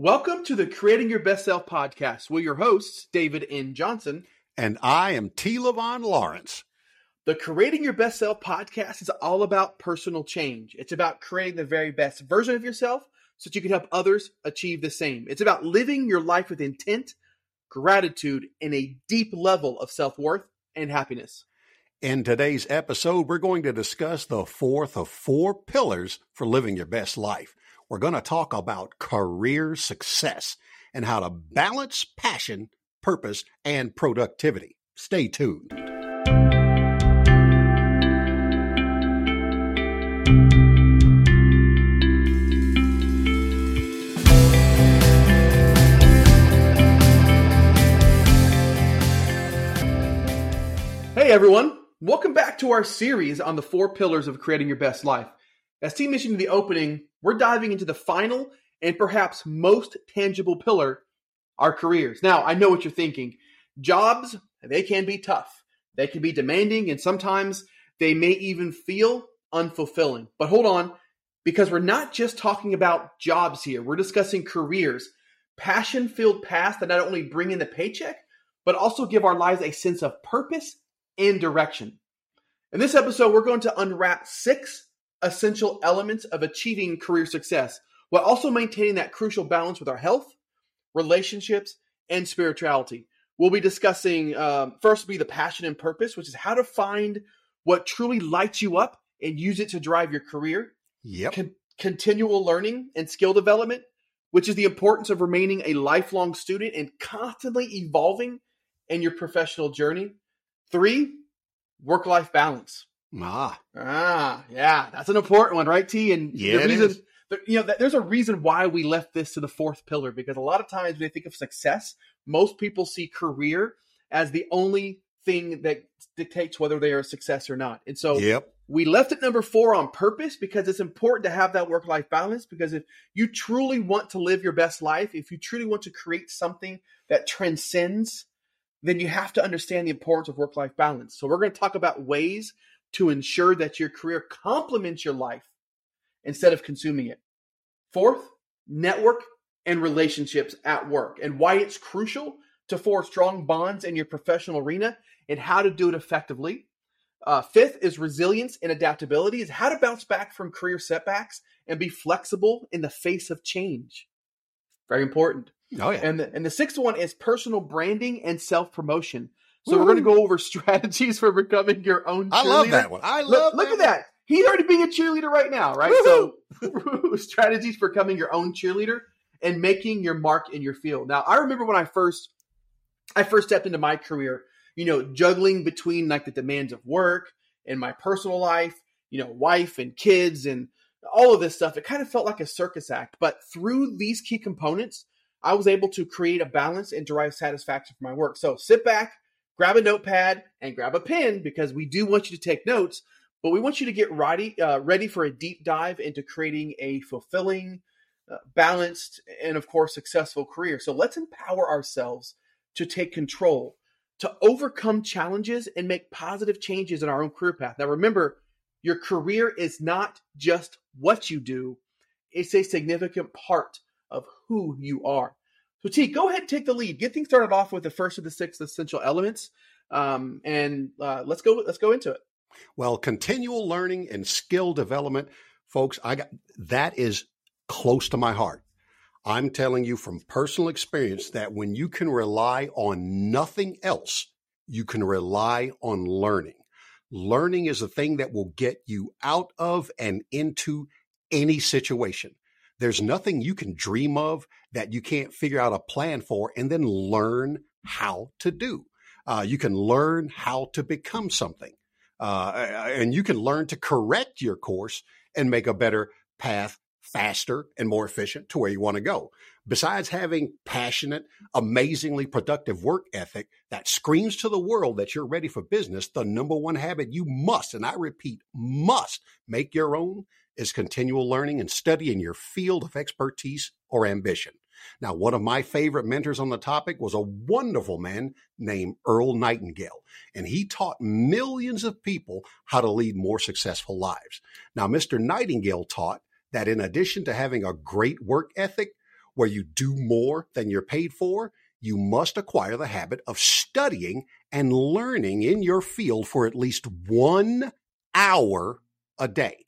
Welcome to the Creating Your Best Self podcast. We're your hosts, David N. Johnson. And I am T. Levon Lawrence. The Creating Your Best Self podcast is all about personal change. It's about creating the very best version of yourself so that you can help others achieve the same. It's about living your life with intent, gratitude, and a deep level of self worth and happiness. In today's episode, we're going to discuss the fourth of four pillars for living your best life. We're going to talk about career success and how to balance passion, purpose, and productivity. Stay tuned. Hey everyone, welcome back to our series on the four pillars of creating your best life. As T mentioned in the opening, we're diving into the final and perhaps most tangible pillar, our careers. Now, I know what you're thinking. Jobs, they can be tough. They can be demanding and sometimes they may even feel unfulfilling. But hold on, because we're not just talking about jobs here. We're discussing careers, passion-filled paths that not only bring in the paycheck, but also give our lives a sense of purpose and direction. In this episode, we're going to unwrap six essential elements of achieving career success while also maintaining that crucial balance with our health, relationships, and spirituality. We'll be discussing um, first will be the passion and purpose, which is how to find what truly lights you up and use it to drive your career. Yep. Con- continual learning and skill development, which is the importance of remaining a lifelong student and constantly evolving in your professional journey. Three, work life balance. Ah, Ah, yeah, that's an important one, right, T? And Yeah, the reason, the- you know, there's a reason why we left this to the fourth pillar because a lot of times when they think of success, most people see career as the only thing that dictates whether they are a success or not. And so yep. we left it number four on purpose because it's important to have that work life balance. Because if you truly want to live your best life, if you truly want to create something that transcends, then you have to understand the importance of work life balance. So we're going to talk about ways to ensure that your career complements your life instead of consuming it. Fourth, network and relationships at work and why it's crucial to forge strong bonds in your professional arena and how to do it effectively. Uh, fifth is resilience and adaptability, is how to bounce back from career setbacks and be flexible in the face of change. Very important. Oh, yeah. And the, and the sixth one is personal branding and self promotion. So we're going to go over strategies for becoming your own. Cheerleader. I love that one. I Look, love look at that. that. He's already being a cheerleader right now, right? So strategies for becoming your own cheerleader and making your mark in your field. Now, I remember when I first I first stepped into my career, you know, juggling between like the demands of work and my personal life, you know, wife and kids and all of this stuff. It kind of felt like a circus act, but through these key components, I was able to create a balance and derive satisfaction from my work. So sit back, grab a notepad, and grab a pen because we do want you to take notes, but we want you to get ready, uh, ready for a deep dive into creating a fulfilling, uh, balanced, and of course, successful career. So let's empower ourselves to take control, to overcome challenges, and make positive changes in our own career path. Now, remember, your career is not just what you do, it's a significant part of who you are. So, T, go ahead and take the lead. Get things started off with the first of the six essential elements, um, and uh, let's go. Let's go into it. Well, continual learning and skill development, folks, I got that is close to my heart. I'm telling you from personal experience that when you can rely on nothing else, you can rely on learning. Learning is the thing that will get you out of and into any situation. There's nothing you can dream of that you can't figure out a plan for and then learn how to do. Uh, you can learn how to become something. Uh, and you can learn to correct your course and make a better path faster and more efficient to where you want to go. Besides having passionate, amazingly productive work ethic that screams to the world that you're ready for business, the number one habit you must, and I repeat, must make your own is continual learning and study in your field of expertise or ambition. Now, one of my favorite mentors on the topic was a wonderful man named Earl Nightingale, and he taught millions of people how to lead more successful lives. Now, Mr. Nightingale taught that in addition to having a great work ethic, where you do more than you're paid for, you must acquire the habit of studying and learning in your field for at least one hour a day.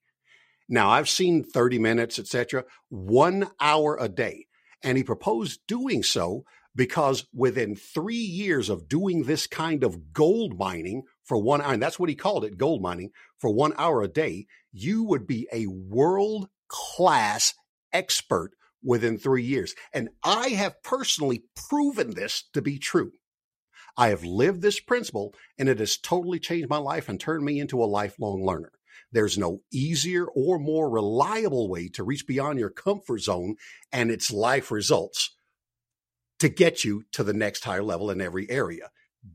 Now, I've seen 30 minutes, etc., one hour a day. And he proposed doing so because within three years of doing this kind of gold mining for one hour, and that's what he called it, gold mining for one hour a day, you would be a world class expert within three years. And I have personally proven this to be true. I have lived this principle and it has totally changed my life and turned me into a lifelong learner. There's no easier or more reliable way to reach beyond your comfort zone and its life results to get you to the next higher level in every area.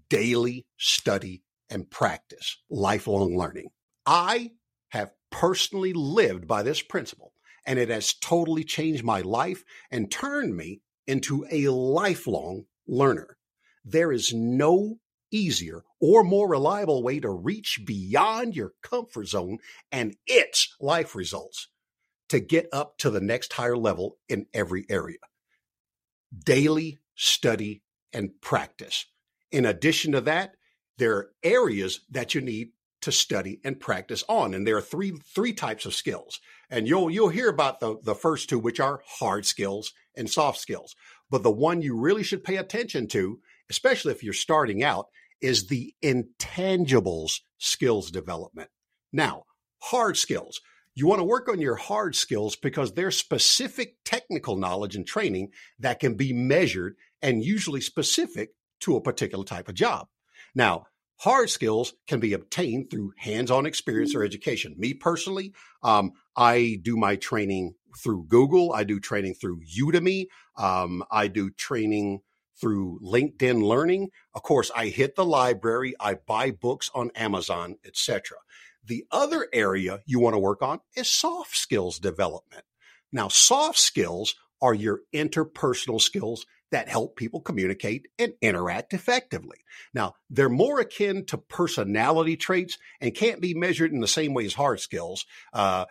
Daily study and practice, lifelong learning. I have personally lived by this principle and it has totally changed my life and turned me into a lifelong learner. There is no easier or more reliable way to reach beyond your comfort zone and its life results to get up to the next higher level in every area. Daily study and practice. In addition to that, there are areas that you need to study and practice on. And there are three three types of skills. And you'll you'll hear about the, the first two, which are hard skills and soft skills. But the one you really should pay attention to, especially if you're starting out, is the intangibles skills development. Now, hard skills. You want to work on your hard skills because they're specific technical knowledge and training that can be measured and usually specific to a particular type of job. Now, hard skills can be obtained through hands-on experience or education. Me personally, um, I do my training through Google. I do training through Udemy. Um, I do training through LinkedIn Learning. Of course, I hit the library, I buy books on Amazon, etc. The other area you want to work on is soft skills development. Now, soft skills are your interpersonal skills that help people communicate and interact effectively. Now, they're more akin to personality traits and can't be measured in the same way as hard skills. Uh,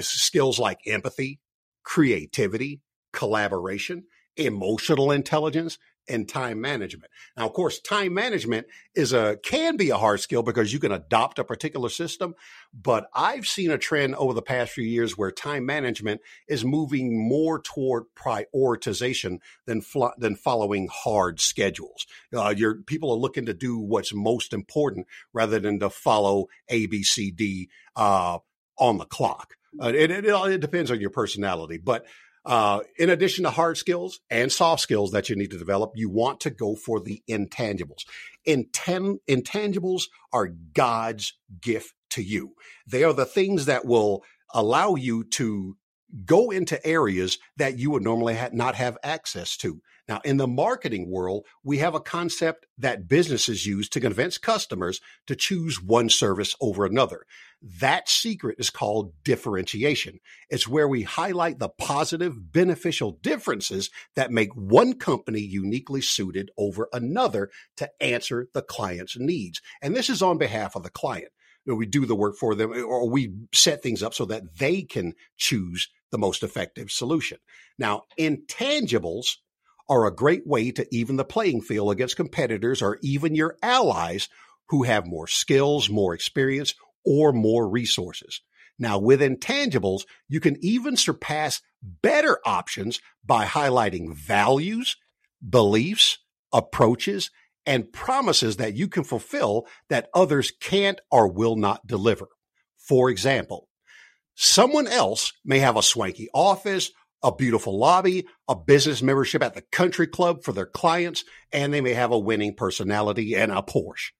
skills like empathy, creativity, collaboration, emotional intelligence, and time management. Now, of course, time management is a can be a hard skill because you can adopt a particular system, but I've seen a trend over the past few years where time management is moving more toward prioritization than fl- than following hard schedules. Uh, your people are looking to do what's most important rather than to follow A, B, C, D uh, on the clock. Uh, it, it, it depends on your personality, but uh, in addition to hard skills and soft skills that you need to develop, you want to go for the intangibles. Intangibles are God's gift to you. They are the things that will allow you to go into areas that you would normally ha- not have access to. Now, in the marketing world, we have a concept that businesses use to convince customers to choose one service over another. That secret is called differentiation. It's where we highlight the positive, beneficial differences that make one company uniquely suited over another to answer the client's needs. And this is on behalf of the client. We do the work for them or we set things up so that they can choose the most effective solution. Now, intangibles are a great way to even the playing field against competitors or even your allies who have more skills, more experience, or more resources. Now, with intangibles, you can even surpass better options by highlighting values, beliefs, approaches, and promises that you can fulfill that others can't or will not deliver. For example, someone else may have a swanky office, a beautiful lobby, a business membership at the country club for their clients, and they may have a winning personality and a Porsche.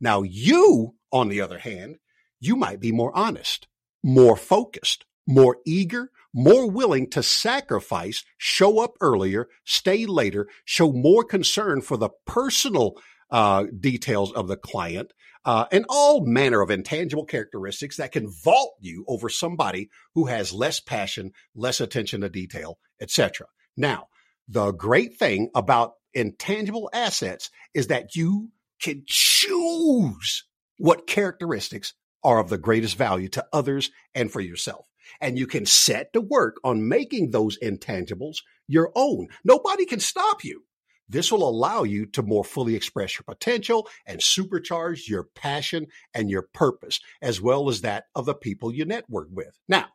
Now, you, on the other hand, you might be more honest, more focused, more eager, more willing to sacrifice, show up earlier, stay later, show more concern for the personal uh, details of the client, uh, and all manner of intangible characteristics that can vault you over somebody who has less passion, less attention to detail, etc. Now, the great thing about intangible assets is that you can choose what characteristics are of the greatest value to others and for yourself. and you can set to work on making those intangibles your own. Nobody can stop you. This will allow you to more fully express your potential and supercharge your passion and your purpose, as well as that of the people you network with. Now,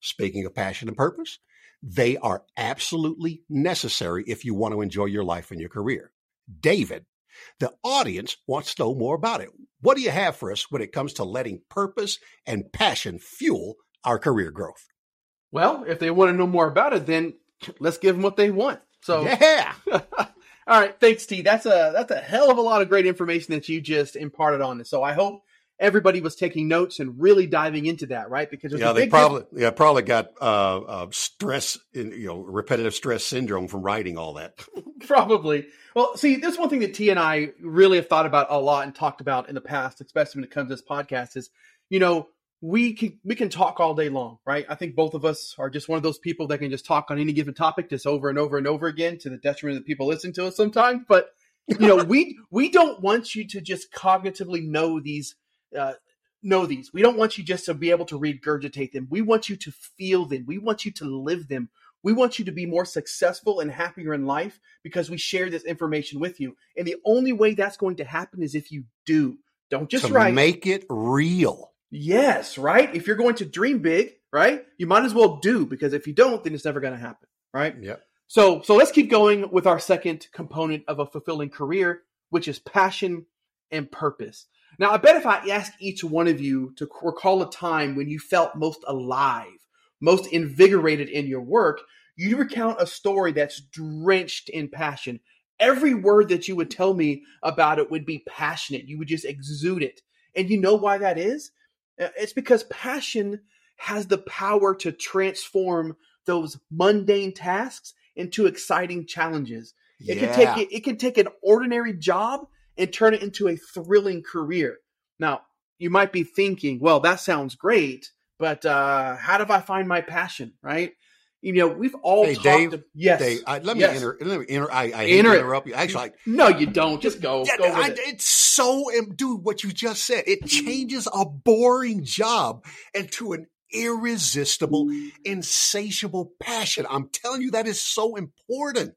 speaking of passion and purpose, they are absolutely necessary if you want to enjoy your life and your career. David, the audience wants to know more about it. What do you have for us when it comes to letting purpose and passion fuel our career growth? Well, if they want to know more about it, then let's give them what they want. So yeah. All right, thanks, T. That's a that's a hell of a lot of great information that you just imparted on us. So I hope everybody was taking notes and really diving into that, right? Because yeah, they probably diff- yeah probably got uh, uh, stress, in, you know, repetitive stress syndrome from writing all that. probably. Well, see, there's one thing that T and I really have thought about a lot and talked about in the past, especially when it comes to this podcast, is you know we can we can talk all day long, right? I think both of us are just one of those people that can just talk on any given topic just over and over and over again to the detriment of the people listening to us sometimes. But you know, we we don't want you to just cognitively know these uh, know these. We don't want you just to be able to regurgitate them. We want you to feel them. We want you to live them. We want you to be more successful and happier in life because we share this information with you. And the only way that's going to happen is if you do. Don't just write. Make it real. Yes, right? If you're going to dream big, right? You might as well do because if you don't, then it's never going to happen, right? Yep. So, so let's keep going with our second component of a fulfilling career, which is passion and purpose. Now, I bet if I ask each one of you to recall a time when you felt most alive, most invigorated in your work, you recount a story that's drenched in passion. Every word that you would tell me about it would be passionate. You would just exude it. And you know why that is? Uh, it's because passion has the power to transform those mundane tasks into exciting challenges. It yeah. can take it, it can take an ordinary job and turn it into a thrilling career. Now, you might be thinking, well, that sounds great, but uh, how do I find my passion, right? You know, we've all hey, talked. Dave, to, yes, Dave, I, let me yes. enter. Let me enter. I, I enter, interrupt you. Actually, no, you don't. Just go. Yeah, go I, it. It's so, dude. What you just said, it changes a boring job into an irresistible, insatiable passion. I'm telling you, that is so important.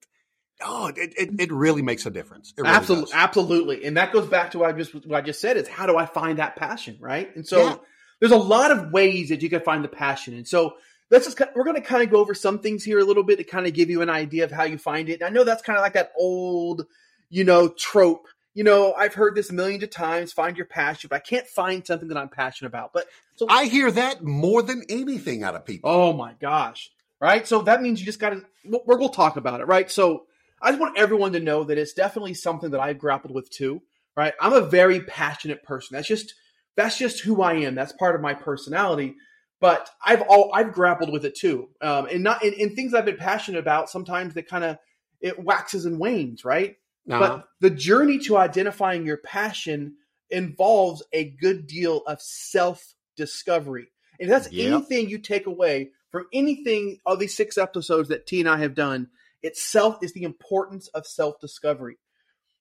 Oh, it, it, it really makes a difference. Really absolutely, does. absolutely, and that goes back to what I just what I just said is how do I find that passion, right? And so. Yeah. There's a lot of ways that you can find the passion. And so let's just we're going to kind of go over some things here a little bit to kind of give you an idea of how you find it. And I know that's kind of like that old, you know, trope. You know, I've heard this millions of times. Find your passion, but I can't find something that I'm passionate about. But so I hear that more than anything out of people. Oh my gosh! Right. So that means you just got to. We're we'll talk about it. Right. So I just want everyone to know that it's definitely something that I've grappled with too. Right. I'm a very passionate person. That's just that's just who I am. That's part of my personality but I've all I've grappled with it too, um, and not in, in, things I've been passionate about. Sometimes they kind of it waxes and wanes, right? Uh-huh. But the journey to identifying your passion involves a good deal of self discovery. And if that's yep. anything you take away from anything of these six episodes that T and I have done, itself is the importance of self discovery.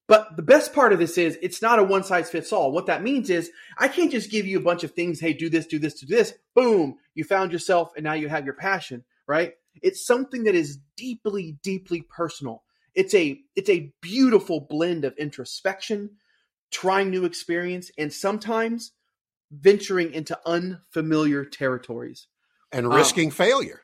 But the best part of this is it's not a one size fits all. What that means is I can't just give you a bunch of things. Hey, do this, do this, do this. Boom, you found yourself and now you have your passion, right? It's something that is deeply, deeply personal. It's a it's a beautiful blend of introspection, trying new experience, and sometimes venturing into unfamiliar territories and risking um, failure.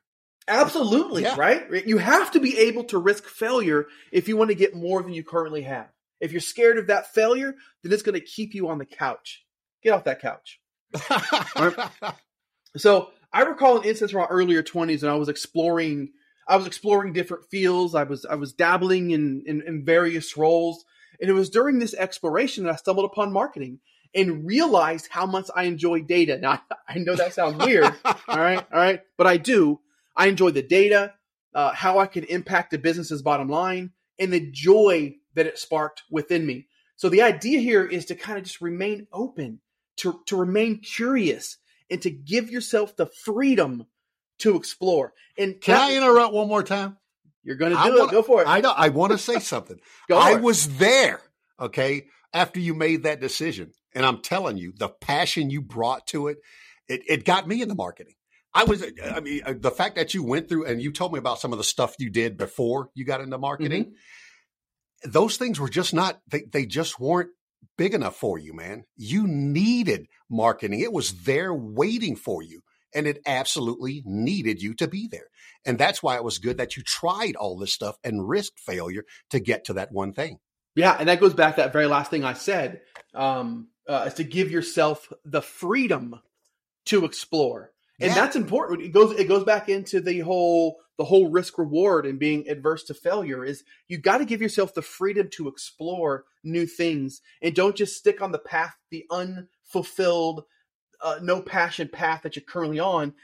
Absolutely, yeah. right? You have to be able to risk failure if you want to get more than you currently have. If you're scared of that failure, then it's going to keep you on the couch. Get off that couch. So I recall an instance from my earlier 20s, and I was exploring. I was exploring different fields. I was I was dabbling in, in, in various roles, and it was during this exploration that I stumbled upon marketing and realized how much I enjoy data. Now I know that sounds weird, all right, all right, but I do. I enjoy the data, uh, how I can impact the business's bottom line, and the joy that it sparked within me. So the idea here is to kind of just remain open, to, to remain curious, and to give yourself the freedom to explore. And can that, I interrupt one more time? You're going to do wanna, it. Go for it. I know. I want to say something. I was there. Okay, after you made that decision, and I'm telling you, the passion you brought to it, it, it got me into marketing. I was, I mean, uh, the fact that you went through and you told me about some of the stuff you did before you got into marketing, mm-hmm. Those things were just not, they, they just weren't big enough for you, man. You needed marketing. It was there waiting for you and it absolutely needed you to be there. And that's why it was good that you tried all this stuff and risked failure to get to that one thing. Yeah, and that goes back to that very last thing I said, um, uh, is to give yourself the freedom to explore, and yeah. that's important. It goes it goes back into the whole the whole risk reward and being adverse to failure. Is you got to give yourself the freedom to explore new things, and don't just stick on the path, the unfulfilled, uh, no passion path that you're currently on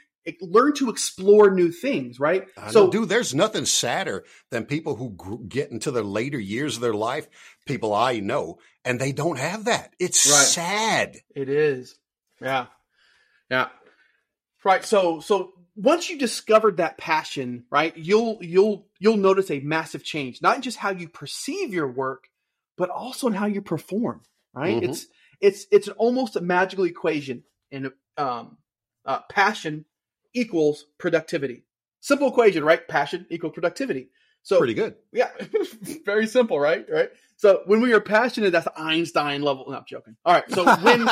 learn to explore new things, right? I so, know, dude, there's nothing sadder than people who get into the later years of their life. People I know, and they don't have that. It's right. sad. It is. Yeah, yeah. Right. So, so once you discovered that passion, right, you'll you'll you'll notice a massive change, not just how you perceive your work, but also in how you perform. Right. Mm-hmm. It's it's it's almost a magical equation, and um, uh, passion equals productivity. Simple equation, right? Passion equal productivity. So pretty good. Yeah. Very simple, right? Right. So when we are passionate, that's Einstein level. No, I'm joking. All right. So when,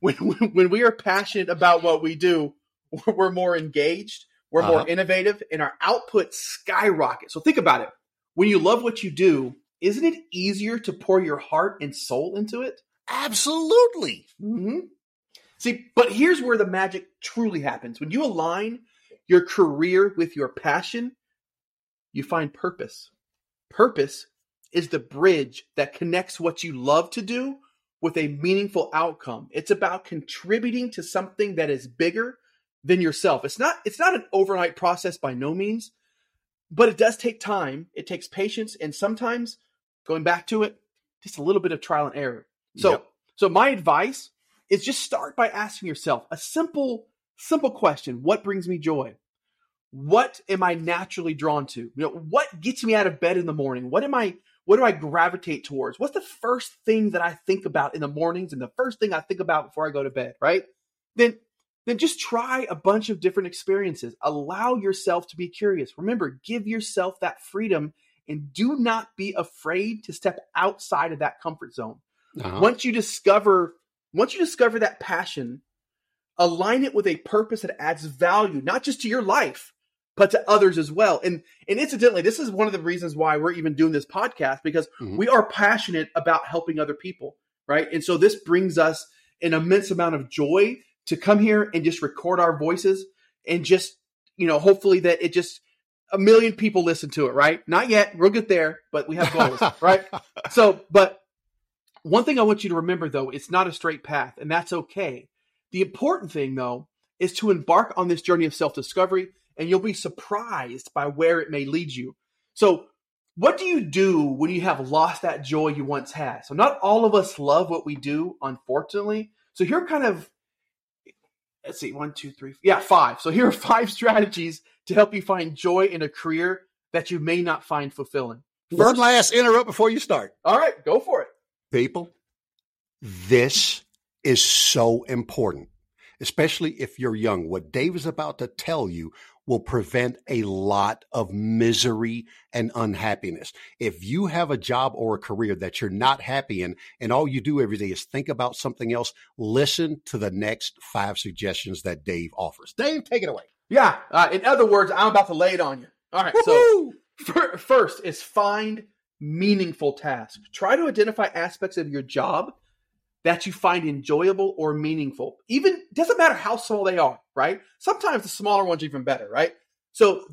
when, when we are passionate about what we do, we're more engaged, we're uh-huh. more innovative, and our output skyrockets. So think about it. When you love what you do, isn't it easier to pour your heart and soul into it? Absolutely. Mm-hmm. See, but here's where the magic truly happens. When you align your career with your passion, you find purpose. Purpose is the bridge that connects what you love to do with a meaningful outcome. It's about contributing to something that is bigger than yourself. It's not it's not an overnight process by no means, but it does take time. It takes patience and sometimes going back to it, just a little bit of trial and error. So yep. so my advice is just start by asking yourself a simple, simple question. What brings me joy? What am I naturally drawn to? You know, what gets me out of bed in the morning? What am I, what do I gravitate towards? What's the first thing that I think about in the mornings and the first thing I think about before I go to bed, right? Then then just try a bunch of different experiences. Allow yourself to be curious. Remember, give yourself that freedom and do not be afraid to step outside of that comfort zone. Uh-huh. Once you discover once you discover that passion, align it with a purpose that adds value, not just to your life, but to others as well. And and incidentally, this is one of the reasons why we're even doing this podcast because mm-hmm. we are passionate about helping other people, right? And so this brings us an immense amount of joy to come here and just record our voices and just, you know, hopefully that it just a million people listen to it, right? Not yet, we'll get there, but we have goals, right? So, but one thing I want you to remember, though, it's not a straight path, and that's okay. The important thing, though, is to embark on this journey of self discovery, and you'll be surprised by where it may lead you. So, what do you do when you have lost that joy you once had? So, not all of us love what we do, unfortunately. So, here are kind of, let's see, one, two, three, yeah, five. So, here are five strategies to help you find joy in a career that you may not find fulfilling. First, One last interrupt before you start. All right, go for it people, this is so important, especially if you're young. What Dave is about to tell you will prevent a lot of misery and unhappiness. If you have a job or a career that you're not happy in, and all you do every day is think about something else, listen to the next five suggestions that Dave offers. Dave, take it away. Yeah. Uh, in other words, I'm about to lay it on you. All right. Woo-hoo! So, first is find meaningful task. Try to identify aspects of your job that you find enjoyable or meaningful. Even doesn't matter how small they are, right? Sometimes the smaller ones are even better, right? So,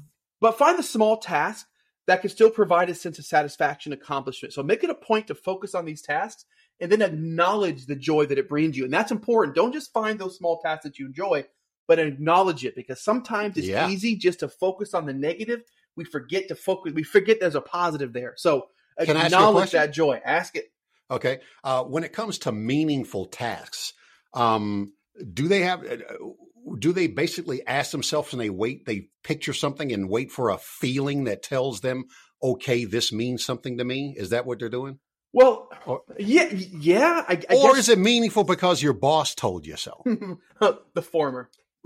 but find the small task that can still provide a sense of satisfaction, accomplishment. So make it a point to focus on these tasks and then acknowledge the joy that it brings you. And that's important. Don't just find those small tasks that you enjoy, but acknowledge it because sometimes it's yeah. easy just to focus on the negative. We forget to focus, we forget there's a positive there. So acknowledge that joy. Ask it. Okay. Uh, when it comes to meaningful tasks, um, do they have? Uh, do they basically ask themselves and they wait? They picture something and wait for a feeling that tells them, "Okay, this means something to me." Is that what they're doing? Well, or, yeah, yeah. I, I or guess. is it meaningful because your boss told you so? the former.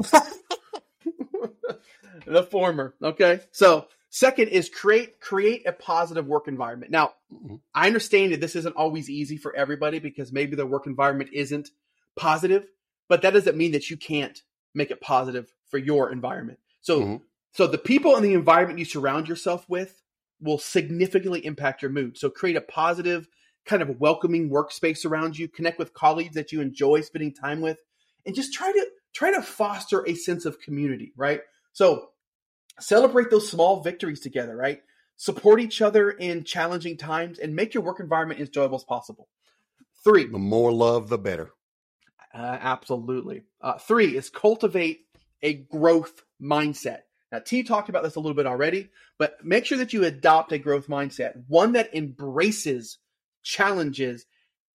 the former. Okay. So second is create create a positive work environment. Now, Mhm. I understand that this isn't always easy for everybody because maybe the work environment isn't positive, but that doesn't mean that you can't make it positive for your environment. So Mhm. so the people and the environment you surround yourself with will significantly impact your mood. So create a positive kind of welcoming workspace around you, connect with colleagues that you enjoy spending time with and just try to try to foster a sense of community, right? So celebrate those small victories together, right? Support each other in challenging times and make your work environment as enjoyable as possible. Three, The more love, the better. uh, absolutely. Uh, three is cultivate a growth mindset. Now, T talked about this a little bit already, but make sure that you adopt a growth mindset, one that embraces challenges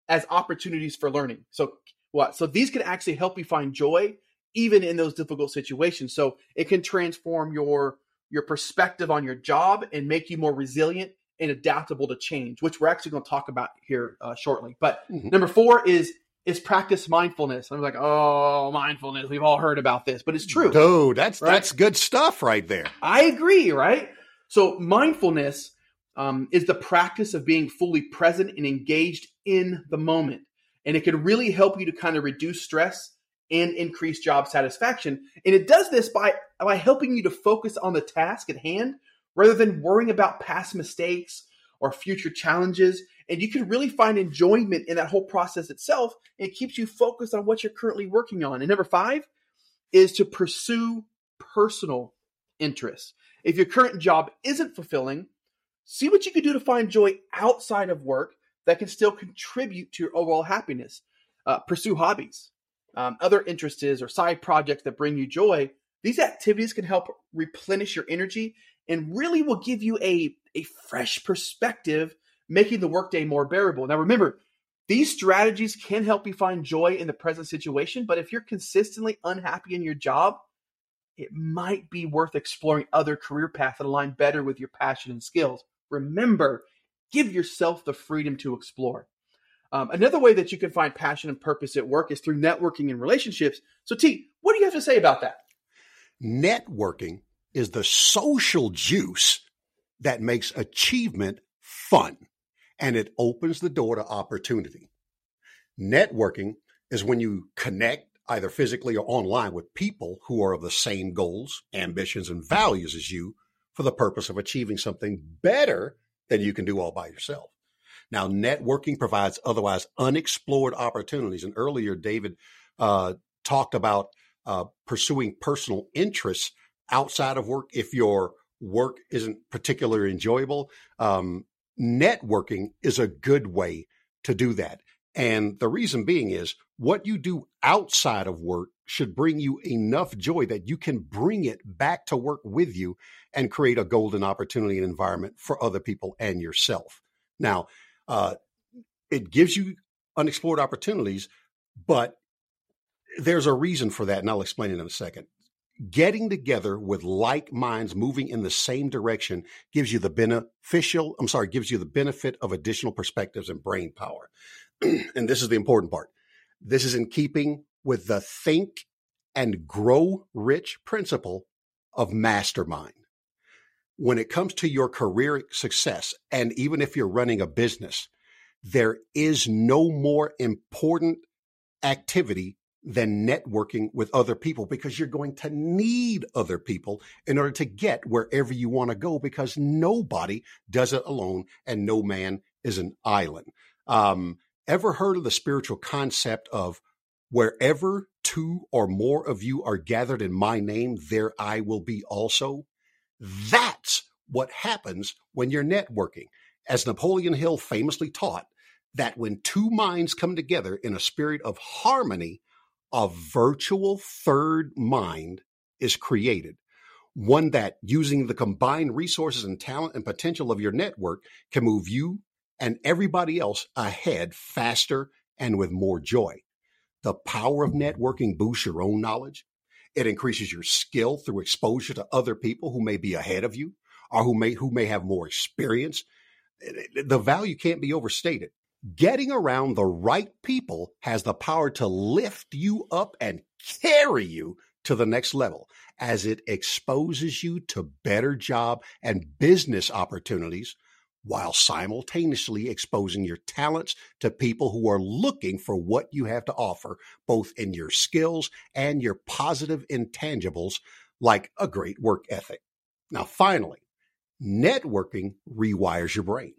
as opportunities for learning. So, what? So these can actually help you find joy even in those difficult situations. So it can transform your your perspective on your job and make you more resilient and adaptable to change, which we're actually going to talk about here uh, shortly. But Mhm. number four is is practice mindfulness. I'm like, oh, mindfulness. We've all heard about this, but it's true. Dude, that's Right? that's good stuff right there. I agree, right? So mindfulness um, is the practice of being fully present and engaged in the moment, and it can really help you to kind of reduce stress and increase job satisfaction. And it does this by by helping you to focus on the task at hand rather than worrying about past mistakes or future challenges. And you can really find enjoyment in that whole process itself. And it keeps you focused on what you're currently working on. And number five is to pursue personal interests. If your current job isn't fulfilling, see what you can do to find joy outside of work that can still contribute to your overall happiness. Uh, pursue hobbies, um, other interests, or side projects that bring you joy. These activities can help replenish your energy and really will give you a, a fresh perspective, making the workday more bearable. Now, remember, these strategies can help you find joy in the present situation, but if you're consistently unhappy in your job, it might be worth exploring other career paths that align better with your passion and skills. Remember, give yourself the freedom to explore. Um, another way that you can find passion and purpose at work is through networking and relationships. So, T, what do you have to say about that? Networking is the social juice that makes achievement fun and it opens the door to opportunity. Networking is when you connect either physically or online with people who are of the same goals, ambitions, and values as you for the purpose of achieving something better than you can do all by yourself. Now, networking provides otherwise unexplored opportunities. And earlier, David uh, talked about uh, pursuing personal interests outside of work if your work isn't particularly enjoyable. Um, networking is a good way to do that. And the reason being is what you do outside of work should bring you enough joy that you can bring it back to work with you and create a golden opportunity and environment for other people and yourself. Now, uh, it gives you unexplored opportunities, but there's a reason for that, and I'll explain it in a second. Getting together with like minds moving in the same direction gives you the beneficial, I'm sorry, gives you the benefit of additional perspectives and brain power. and this is the important part. This is in keeping with the think and grow rich principle of mastermind. When it comes to your career success, and even if you're running a business, there is no more important activity than networking with other people because you're going to need other people in order to get wherever you want to go because nobody does it alone and no man is an island. Um, ever heard of the spiritual concept of wherever two or more of you are gathered in my name, there I will be also? That's what happens when you're networking. As Napoleon Hill famously taught, that when two minds come together in a spirit of harmony, a virtual third mind is created. One that, using the combined resources and talent and potential of your network, can move you and everybody else ahead faster and with more joy. The power of networking boosts your own knowledge. It increases your skill through exposure to other people who may be ahead of you or who may who may have more experience. The value can't be overstated. Getting around the right people has the power to lift you up and carry you to the next level as it exposes you to better job and business opportunities while simultaneously exposing your talents to people who are looking for what you have to offer, both in your skills and your positive intangibles, like a great work ethic. Now, finally, networking rewires your brain.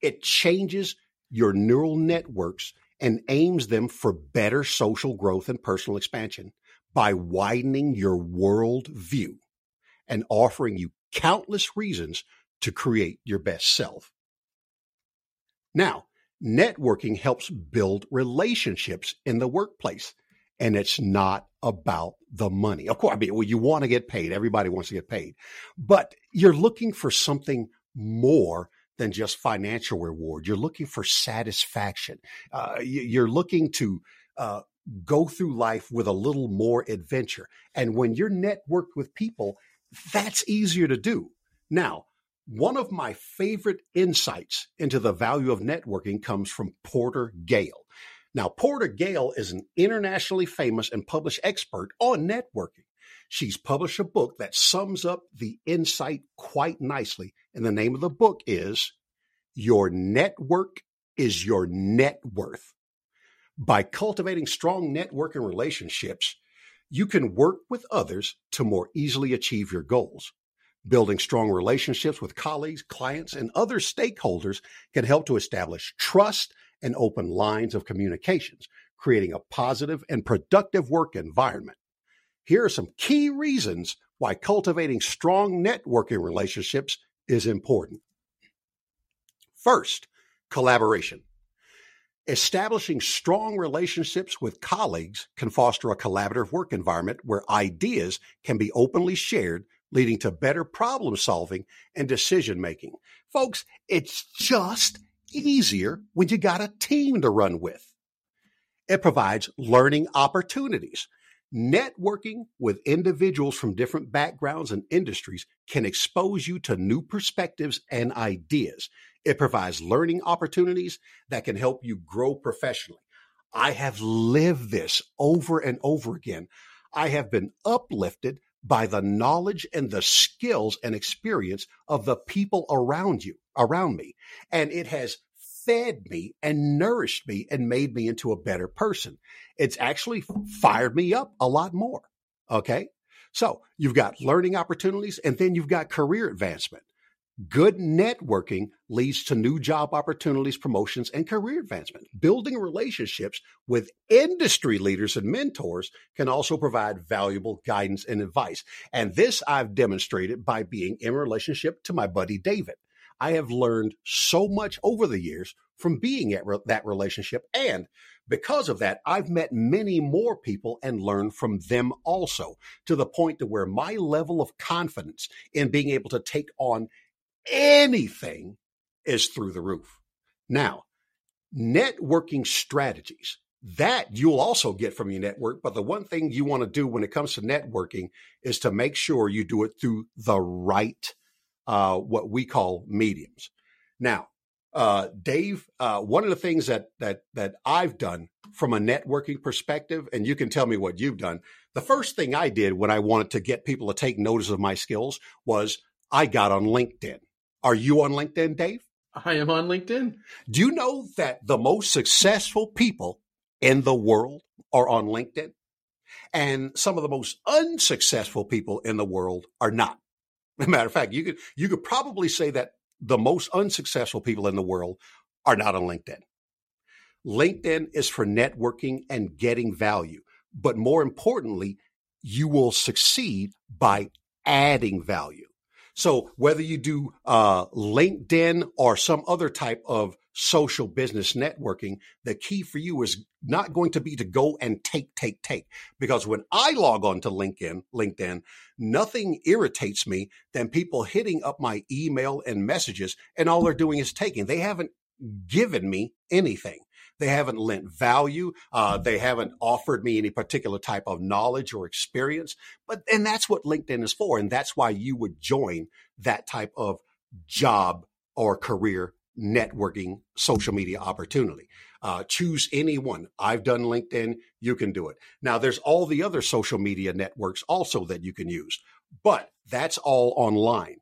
It changes your neural networks and aims them for better social growth and personal expansion by widening your world view and offering you countless reasons to create your best self. Now, networking helps build relationships in the workplace, and it's not about the money. Of course, I mean, well, you want to get paid. Everybody wants to get paid, but you're looking for something more than just financial reward. You're looking for satisfaction. Uh, you're looking to uh, go through life with a little more adventure. And when you're networked with people, that's easier to do. Now, one of my favorite insights into the value of networking comes from Porter Gale. Now, Porter Gale is an internationally famous and published expert on networking. She's published a book that sums up the insight quite nicely. And the name of the book is Your Network is Your Net Worth. By cultivating strong networking relationships, you can work with others to more easily achieve your goals. Building strong relationships with colleagues, clients, and other stakeholders can help to establish trust and open lines of communications, creating a positive and productive work environment. Here are some key reasons why cultivating strong networking relationships is important. First, collaboration. Establishing strong relationships with colleagues can foster a collaborative work environment where ideas can be openly shared, leading to better problem solving and decision making. Folks, it's just easier when you got a team to run with. It provides learning opportunities. Networking with individuals from different backgrounds and industries can expose you to new perspectives and ideas. It provides learning opportunities that can help you grow professionally. I have lived this over and over again. I have been uplifted by the knowledge and the skills and experience of the people around you, around me. And it has fed me and nourished me and made me into a better person. It's actually fired me up a lot more. Okay. So you've got learning opportunities and then you've got career advancement. Good networking leads to new job opportunities, promotions, and career advancement. Building relationships with industry leaders and mentors can also provide valuable guidance and advice. And this I've demonstrated by being in relationship to my buddy David. I have learned so much over the years from being at re- that relationship. And because of that, I've met many more people and learned from them also to the point to where my level of confidence in being able to take on anything is through the roof. Now, networking strategies that you'll also get from your network. But the one thing you want to do when it comes to networking is to make sure you do it through the right uh, what we call mediums. Now, uh, Dave, uh, one of the things that that that I've done from a networking perspective, and you can tell me what you've done. The first thing I did when I wanted to get people to take notice of my skills was I got on LinkedIn. Are you on LinkedIn, Dave? I am on LinkedIn. Do you know that the most successful people in the world are on LinkedIn? And some of the most unsuccessful people in the world are not. As a matter of fact, you could you could probably say that the most unsuccessful people in the world are not on LinkedIn. LinkedIn is for networking and getting value, but more importantly, you will succeed by adding value. So whether you do uh, LinkedIn or some other type of social business networking, the key for you is not going to be to go and take, take, take. Because when I log on to LinkedIn, LinkedIn, nothing irritates me than people hitting up my email and messages and all they're doing is taking. They haven't given me anything. They haven't lent value. Uh, they haven't offered me any particular type of knowledge or experience. But, and that's what LinkedIn is for. And that's why you would join that type of job or career networking social media opportunity. Uh, choose any one. I've done LinkedIn. You can do it. Now, there's all the other social media networks also that you can use, but that's all online.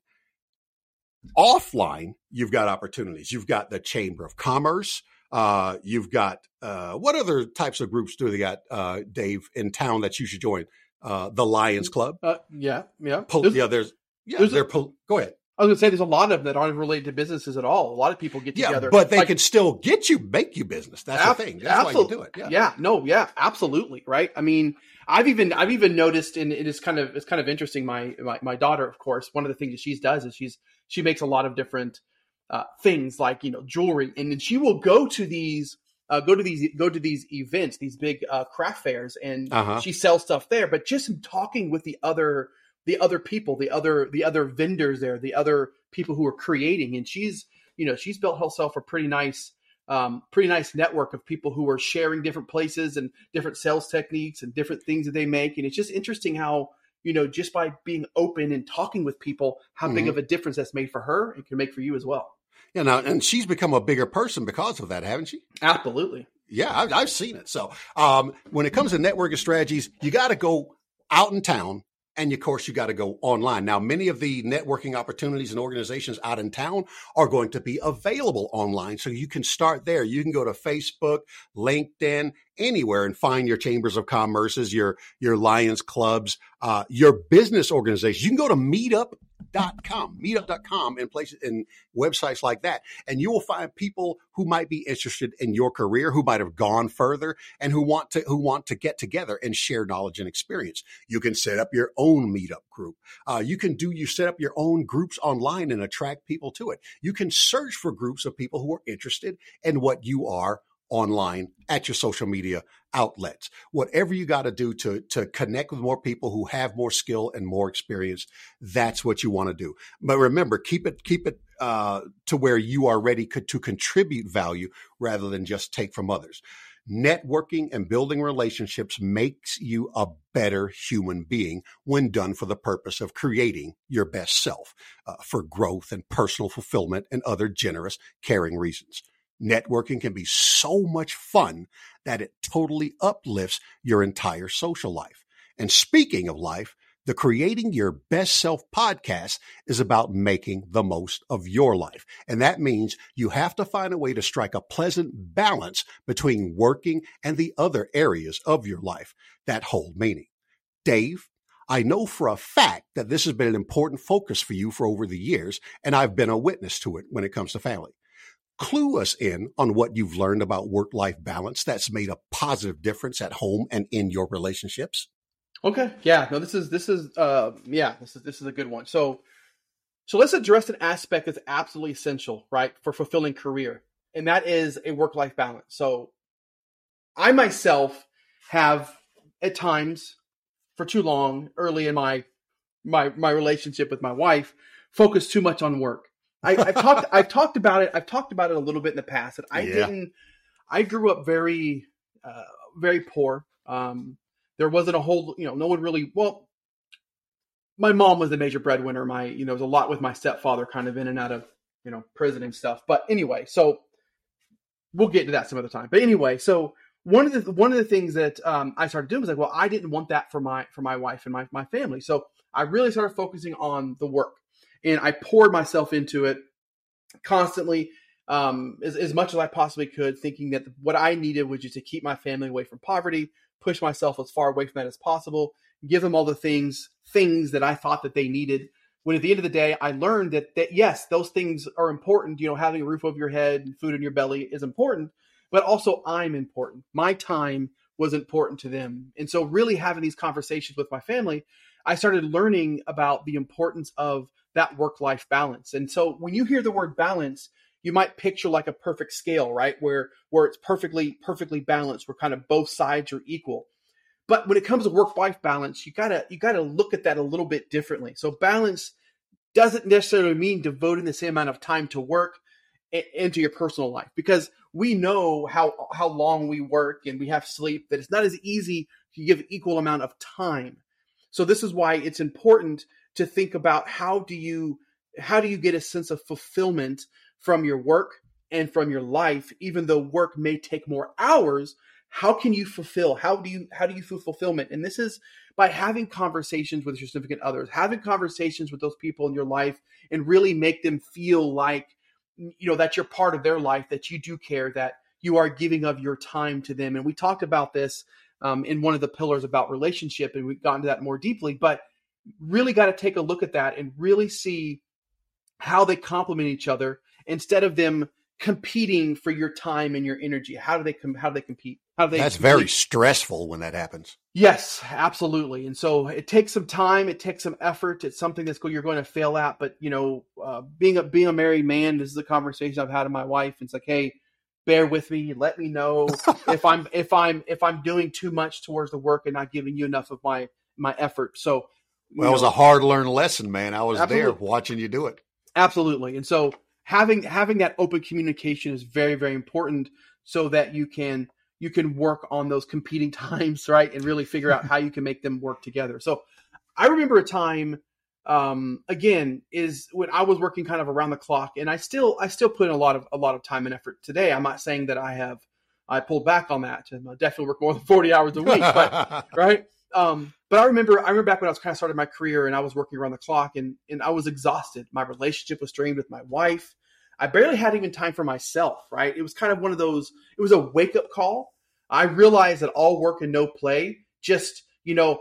Offline, you've got opportunities. You've got the Chamber of Commerce. Uh, you've got uh, what other types of groups do they got, uh, Dave, in town that you should join? Uh, the Lions Club. Uh, yeah, yeah. Po- There's- yeah, there's yeah, there's a- they're po- go ahead. I was going to say there's a lot of them that aren't related to businesses at all. A lot of people get Yeah, together, but they like, can still get you, make you business. That's Ab- the thing. That's why you do it. Yeah. yeah, no, yeah, absolutely, right. I mean, I've even I've even noticed, and it is kind of it's kind of interesting. My my, my daughter, of course, one of the things that she does is she's she makes a lot of different uh, things like you know jewelry, and then she will go to these. Uh, go to these go to these events, these big uh, craft fairs, and Uh-huh. she sells stuff there. But just in talking with the other the other people, the other the other vendors there, the other people who are creating, and she's you know she's built herself a pretty nice um, pretty nice network of people who are sharing different places and different sales techniques and different things that they make. And it's just interesting how, you know, just by being open and talking with people, how big Mhm. of a difference that's made for her and can make for you as well. Yeah, now, and she's become a bigger person because of that, haven't she? Absolutely. Yeah, I've, I've seen it. So, um, when it comes to networking strategies, you got to go out in town. And of course, you got to go online. Now, many of the networking opportunities and organizations out in town are going to be available online. So you can start there. You can go to Facebook, LinkedIn, anywhere and find your chambers of commerces, your, your Lions clubs, uh, your business organizations. You can go to meetup.com, meetup.com and places and websites like that. And you will find people who might be interested in your career, who might have gone further and who want to, who want to get together and share knowledge and experience. You can set up your own meetup group. Uh, you can do, you set up your own groups online and attract people to it. You can search for groups of people who are interested in what you are online at your social media outlets. Whatever you got to do to to connect with more people who have more skill and more experience, that's what you want to do. But remember, keep it keep it uh, to where you are ready co- to contribute value rather than just take from others. Networking and building relationships makes you a better human being when done for the purpose of creating your best self uh, for growth and personal fulfillment and other generous, caring reasons. Networking can be so much fun that it totally uplifts your entire social life. And speaking of life, the Creating Your Best Self podcast is about making the most of your life. And that means you have to find a way to strike a pleasant balance between working and the other areas of your life that hold meaning. Dave, I know for a fact that this has been an important focus for you for over the years, and I've been a witness to it when it comes to family clue us in on what you've learned about work life balance that's made a positive difference at home and in your relationships. Okay. Yeah. No, this is this is uh yeah, this is this is a good one. So so let's address an aspect that's absolutely essential, right, for fulfilling career. And that is a work-life balance. So I myself have at times for too long early in my my my relationship with my wife focused too much on work. I, I've talked I've talked about it. I've talked about it a little bit in the past. That I Yeah. didn't. I grew up very uh, very poor. Um, there wasn't a whole you know no one really well. My mom was the major breadwinner. My you know it was a lot with my stepfather, kind of in and out of you know prison and stuff. But anyway, so we'll get to that some other time. But anyway, so one of the one of the things that um, I started doing was like, well, I didn't want that for my for my wife and my my family. So I really started focusing on the work, and I poured myself into it constantly, um, as, as much as I possibly could, thinking that what I needed was just to keep my family away from poverty, push myself as far away from that as possible, give them all the things things that I thought that they needed. When at the end of the day, I learned that that yes, those things are important. You know, having a roof over your head and food in your belly is important, but also I'm important. My time was important to them, and so really having these conversations with my family, I started learning about the importance of that work life balance. And so when you hear the word balance, you might picture like a perfect scale, right? Where where it's perfectly perfectly balanced, where kind of both sides are equal. But when it comes to work life balance, you gotta you gotta look at that a little bit differently. So balance doesn't necessarily mean devoting the same amount of time to work and, and to your personal life because we know how how long we work and we have sleep that it's not as easy to give equal amount of time. So this is why it's important to think about how do you how do you get a sense of fulfillment from your work and from your life, even though work may take more hours, how can you fulfill? How do you how do you feel fulfillment? And this is by having conversations with your significant others, having conversations with those people in your life, and really make them feel like you know that you're part of their life, that you do care, that you are giving of your time to them. And we talked about this um, in one of the pillars about relationship, and we've gotten to that more deeply. But really got to take a look at that and really see how they complement each other instead of them competing for your time and your energy. How do they com- how do they compete? How do they That's compete? very stressful when that happens. Yes, absolutely. And so it takes some time, it takes some effort. It's something that's you're going to fail at. But you know, uh, being a being a married man, this is a conversation I've had with my wife. It's like, hey, bear with me. Let me know if I'm if I'm if I'm doing too much towards the work and not giving you enough of my my effort. So, Well, it was a hard learned lesson, man. I was there watching you do it. absolutely. And so having having that open communication is very very important, so that you can you can work on those competing times, right, and really figure out how you can make them work together. So, I remember a time um again is when i was working kind of around the clock and i still i still put in a lot of a lot of time and effort today i'm not saying that i have i pulled back on that and I definitely work more than 40 hours a week but right um but i remember i remember back when i was kind of starting my career and i was working around the clock and and i was exhausted. My relationship was strained with my wife. I barely had even time for myself right? It was kind of one of those it was a wake up call. I realized that all work and no play just you know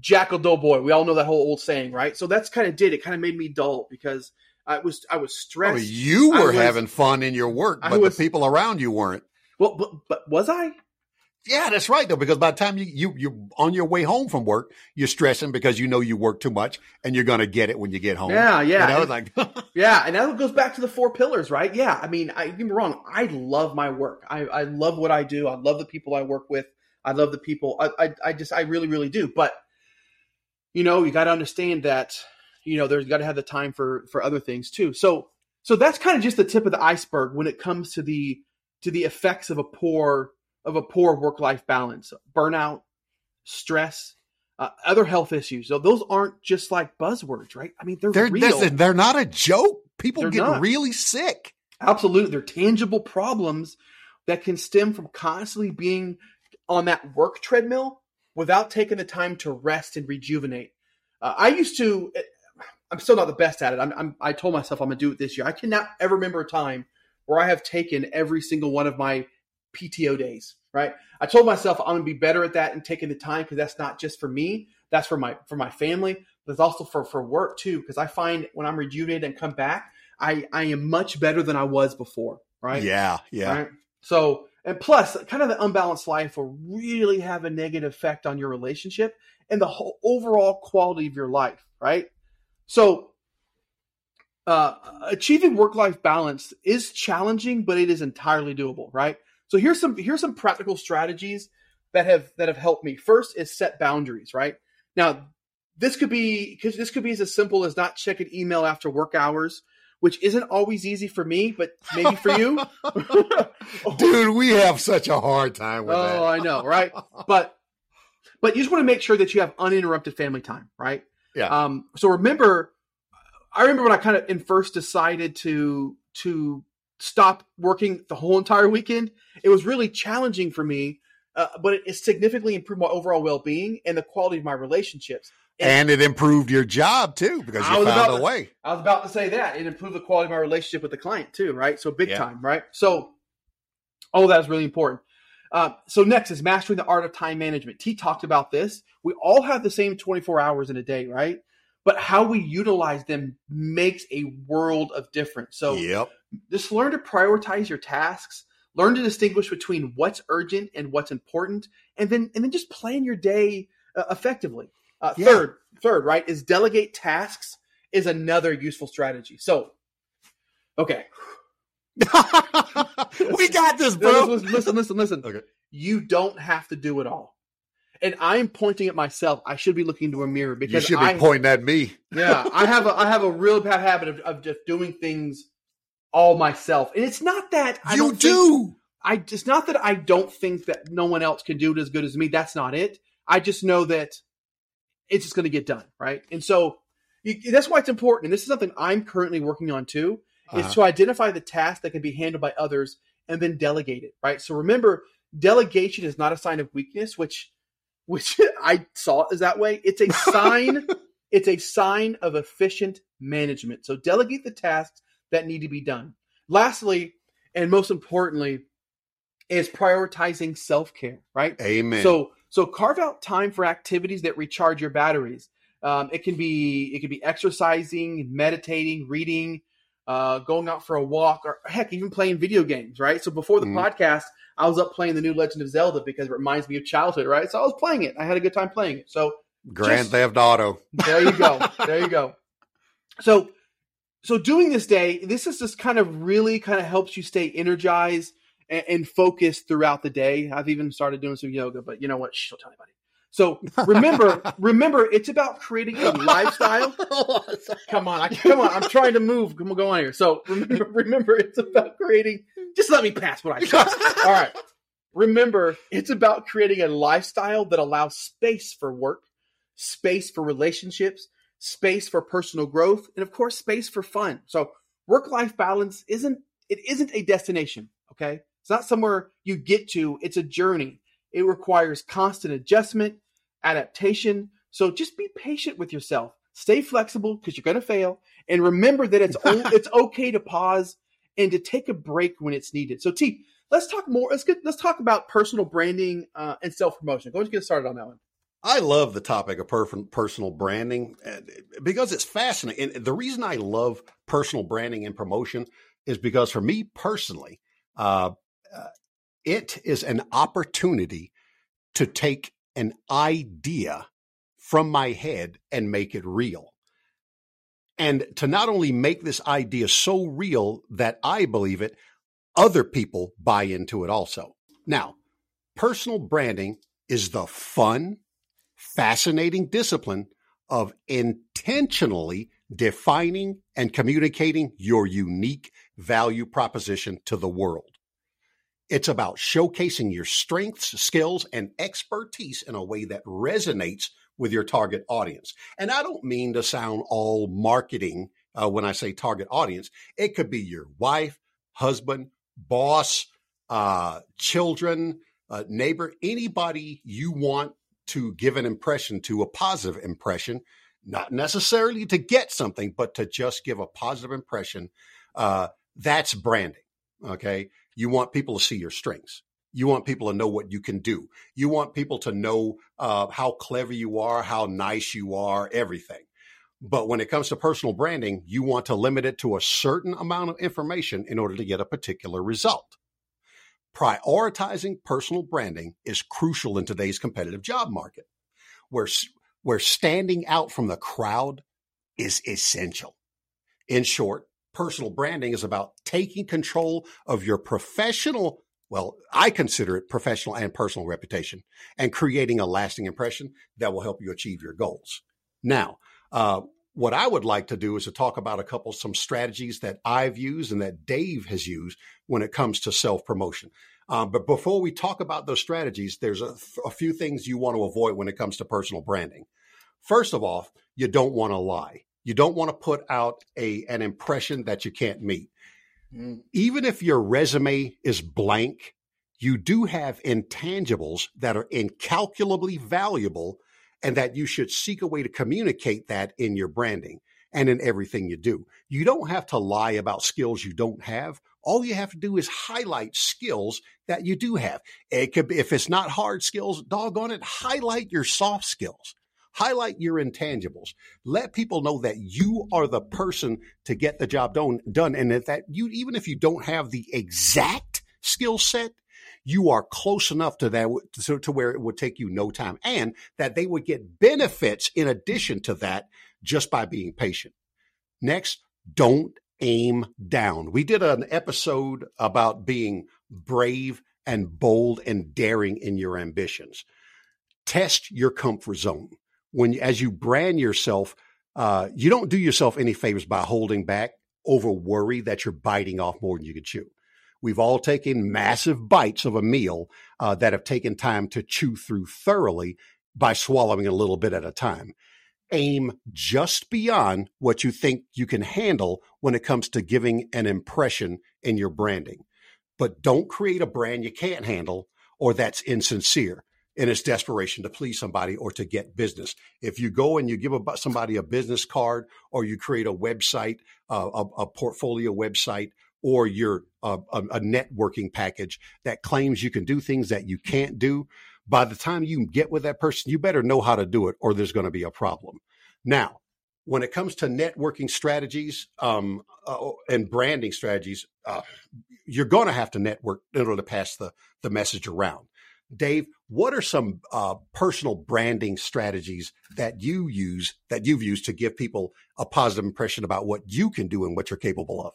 jackal doughboy. We all know that whole old saying right? So that's kind of did. It kind of made me dull because i was i was Oh, stressed. you were was- having fun in your work, but was- the people around you weren't. well but, but was i Yeah, that's right though, because by the time you you you're on your way home from work, you're stressing because you know you work too much and you're gonna get it when you get home. yeah yeah You know, And- like Yeah, and that goes back to the four pillars, right? Yeah, I mean, I get me wrong, I love my work. I, I love what I do. I love the people I work with. I love the people. I, I, I just, I really, really do. But you know, you got to understand that, you know, there's got to have the time for for other things too. So, so that's kind of just the tip of the iceberg when it comes to the to the effects of a poor of a poor work life balance, burnout, stress, uh, other health issues. So those aren't just like buzzwords, right? I mean, they're, they're real. they're, they're not a joke. People They're get not. really sick. Absolutely. They're tangible problems that can stem from constantly being on that work treadmill without taking the time to rest and rejuvenate. Uh, I used to, I'm still not the best at it. I'm, I'm, I told myself I'm going to do it this year. I cannot ever remember a time where I have taken every single one of my PTO days, right? I told myself I'm going to be better at that and taking the time because that's not just for me. That's for my, for my family, but it's also for, for work too. Because I find when I'm rejuvenated and come back, I, I am much better than I was before, right? Yeah, yeah. Right. So, and plus, kind of the unbalanced life will really have a negative effect on your relationship and the whole overall quality of your life, right? So, uh, achieving work-life balance is challenging, but it is entirely doable, right? So here's some here's some practical strategies that have that have helped me. First is set boundaries, right? Now, this could be this could be as simple as not checking email after work hours, which isn't always easy for me, but maybe for you. Dude, we have such a hard time with that. Oh, I know, right? But but you just want to make sure that you have uninterrupted family time, right? Yeah. Um, so remember, I remember when I kind of in first decided to to stop working the whole entire weekend. It was really challenging for me, uh, but it, it significantly improved my overall well being and the quality of my relationships. and it improved your job too because I you was found about a way. I was about to say that it improved the quality of my relationship with the client too, right? So big Yeah. time, right? So all that is really important. Uh, so next is mastering the art of time management. T talked about this. We all have the same 24 hours in a day, right? But how we utilize them makes a world of difference. So yep. just learn to prioritize your tasks learn to distinguish between what's urgent and what's important and then and then just plan your day uh, effectively uh, Yeah. third third right is delegate tasks is another useful strategy so okay we got this, bro. listen listen listen listen Okay. you don't have to do it all and i'm pointing at myself i should be looking into a mirror You because should be I, pointing at me. yeah i have a i have a real bad habit of, of just doing things all myself and it's not that I you don't think- do. I it's not that I don't think that no one else can do it as good as me. That's not it. I just know that it's just going to get done, right? And so you, that's why it's important. And this is something I'm currently working on too. uh-huh. is to identify the tasks that can be handled by others and then delegate it, right? So remember, delegation is not a sign of weakness, which which I saw it as that way. It's a sign it's a sign of efficient management. So delegate the tasks that need to be done. Lastly, and most importantly, is prioritizing self-care, right? Amen. So so carve out time for activities that recharge your batteries. Um, it can be it can be exercising, meditating, reading, uh, going out for a walk, or heck, even playing video games, right? So before the mm. podcast, I was up playing the new Legend of Zelda because it reminds me of childhood, right? So I was playing it. I had a good time playing it. So Grand just, Theft Auto. There you go. there you go. So so doing this day, this is just kind of really kind of helps you stay energized and, and focused throughout the day. I've even started doing some yoga, but you know what? Shh, don't tell anybody. So remember, remember, it's about creating a lifestyle. come on, I, come on, I'm trying to move. Come on, go on here. So remember, remember, it's about creating. Just let me pass what I said. All right. Remember, it's about creating a lifestyle that allows space for work, space for relationships, space for personal growth, and of course, space for fun. So work-life balance isn't it isn't a destination. Okay, it's not somewhere you get to. It's a journey it requires constant adjustment, adaptation. So just be patient with yourself. Stay flexible because you're going to fail. And remember that it's it's okay to pause and to take a break when it's needed. So T, let's talk more. Let's get let's talk about personal branding uh, and self promotion. Go ahead and get started on that one. I love the topic of per- personal branding because it's fascinating. And the reason I love personal branding and promotion is because for me personally, uh, uh it is an opportunity to take an idea from my head and make it real. And to not only make this idea so real that I believe it, other people buy into it also. Now, personal branding is the fun, fascinating discipline of intentionally defining and communicating your unique value proposition to the world. It's about showcasing your strengths, skills, and expertise in a way that resonates with your target audience. And I don't mean to sound all marketing uh, when I say target audience. It could be your wife, husband, boss, uh, children, uh, neighbor, anybody you want to give an impression to, a positive impression, not necessarily to get something, but to just give a positive impression. Uh, that's branding. Okay. You want people to see your strengths. You want people to know what you can do. You want people to know uh, how clever you are, how nice you are, everything. But when it comes to personal branding, you want to limit it to a certain amount of information in order to get a particular result. Prioritizing personal branding is crucial in today's competitive job market, where, where standing out from the crowd is essential. In short, personal branding is about taking control of your professional, well, I consider it professional and personal reputation and creating a lasting impression that will help you achieve your goals. Now, uh, what I would like to do is to talk about a couple some strategies that I've used and that Dave has used when it comes to self promotion. Um, but before we talk about those strategies, there's a, a few things you want to avoid when it comes to personal branding. First of all, you don't want to lie. You don't want to put out a an impression that you can't meet. Mm. Even if your resume is blank, you do have intangibles that are incalculably valuable and that you should seek a way to communicate that in your branding and in everything you do. You don't have to lie about skills you don't have. All you have to do is highlight skills that you do have. It could be, if it's not hard skills, doggone it, highlight your soft skills. Highlight your intangibles. Let people know that you are the person to get the job done, done and that, that you, even if you don't have the exact skill set, you are close enough to that to, to where it would take you no time and that they would get benefits in addition to that just by being patient. Next, don't aim down. We did an episode about being brave and bold and daring in your ambitions. Test your comfort zone when as you brand yourself, uh, you don't do yourself any favors by holding back over worry that you're biting off more than you can chew. We've all taken massive bites of a meal uh, that have taken time to chew through thoroughly by swallowing a little bit at a time. aim just beyond what you think you can handle when it comes to giving an impression in your branding. But don't create a brand you can't handle or that's insincere in its desperation to please somebody or to get business. If you go and you give a, somebody a business card or you create a website, uh, a, a, portfolio website, or you're a, a networking package that claims you can do things that you can't do, by the time you get with that person, you better know how to do it or there's going to be a problem. Now, when it comes to networking strategies um, uh, and branding strategies, uh, you're going to have to network in order to pass the, the message around. Dave, what are some uh, personal branding strategies that you use that you've used to give people a positive impression about what you can do and what you're capable of?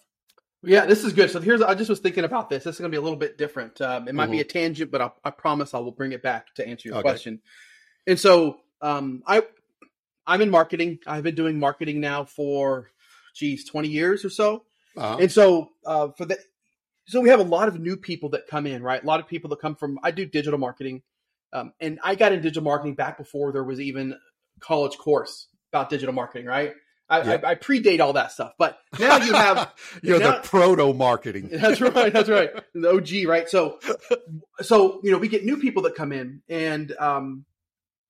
Yeah, this is good. So here's I just was thinking about this. This is going to be a little bit different. Um, it might mm-hmm. be a tangent, but I, I, promise I will bring it back to answer your okay. question. And so um, I I'm in marketing. I've been doing marketing now for geez 20 years or so. Uh-huh. And so uh, for the so we have a lot of new people that come in, right? A lot of people that come from I do digital marketing, um, and I got into digital marketing back before there was even college course about digital marketing, right? I, yep. I, I predate all that stuff, but now you have you're now, the proto marketing. That's right. That's right. The OG, right? So, so you know, we get new people that come in, and um,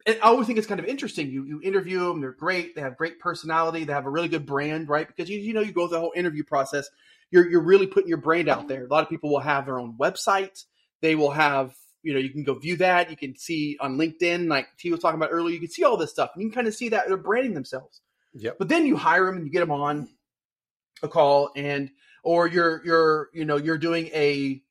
and I always think it's kind of interesting. You you interview them; they're great. They have great personality. They have a really good brand, right? Because you you know you go through the whole interview process you're you're really putting your brand out there. A lot of people will have their own website. They will have you know you can go view that. You can see on LinkedIn, like T was talking about earlier. You can see all this stuff, and you can kind of see that they're branding themselves. Yeah. But then you hire them and you get them on a call, and or you're you're you know you're doing a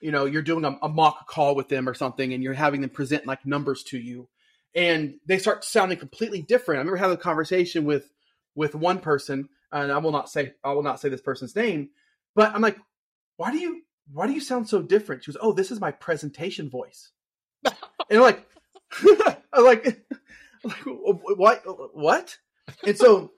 you know you're doing a, a mock call with them or something, and you're having them present like numbers to you, and they start sounding completely different. I remember having a conversation with with one person and I will not say I will not say this person's name, but I'm like, why do you why do you sound so different? She was, oh, this is my presentation voice, and I'm like, I'm like, what what? And so,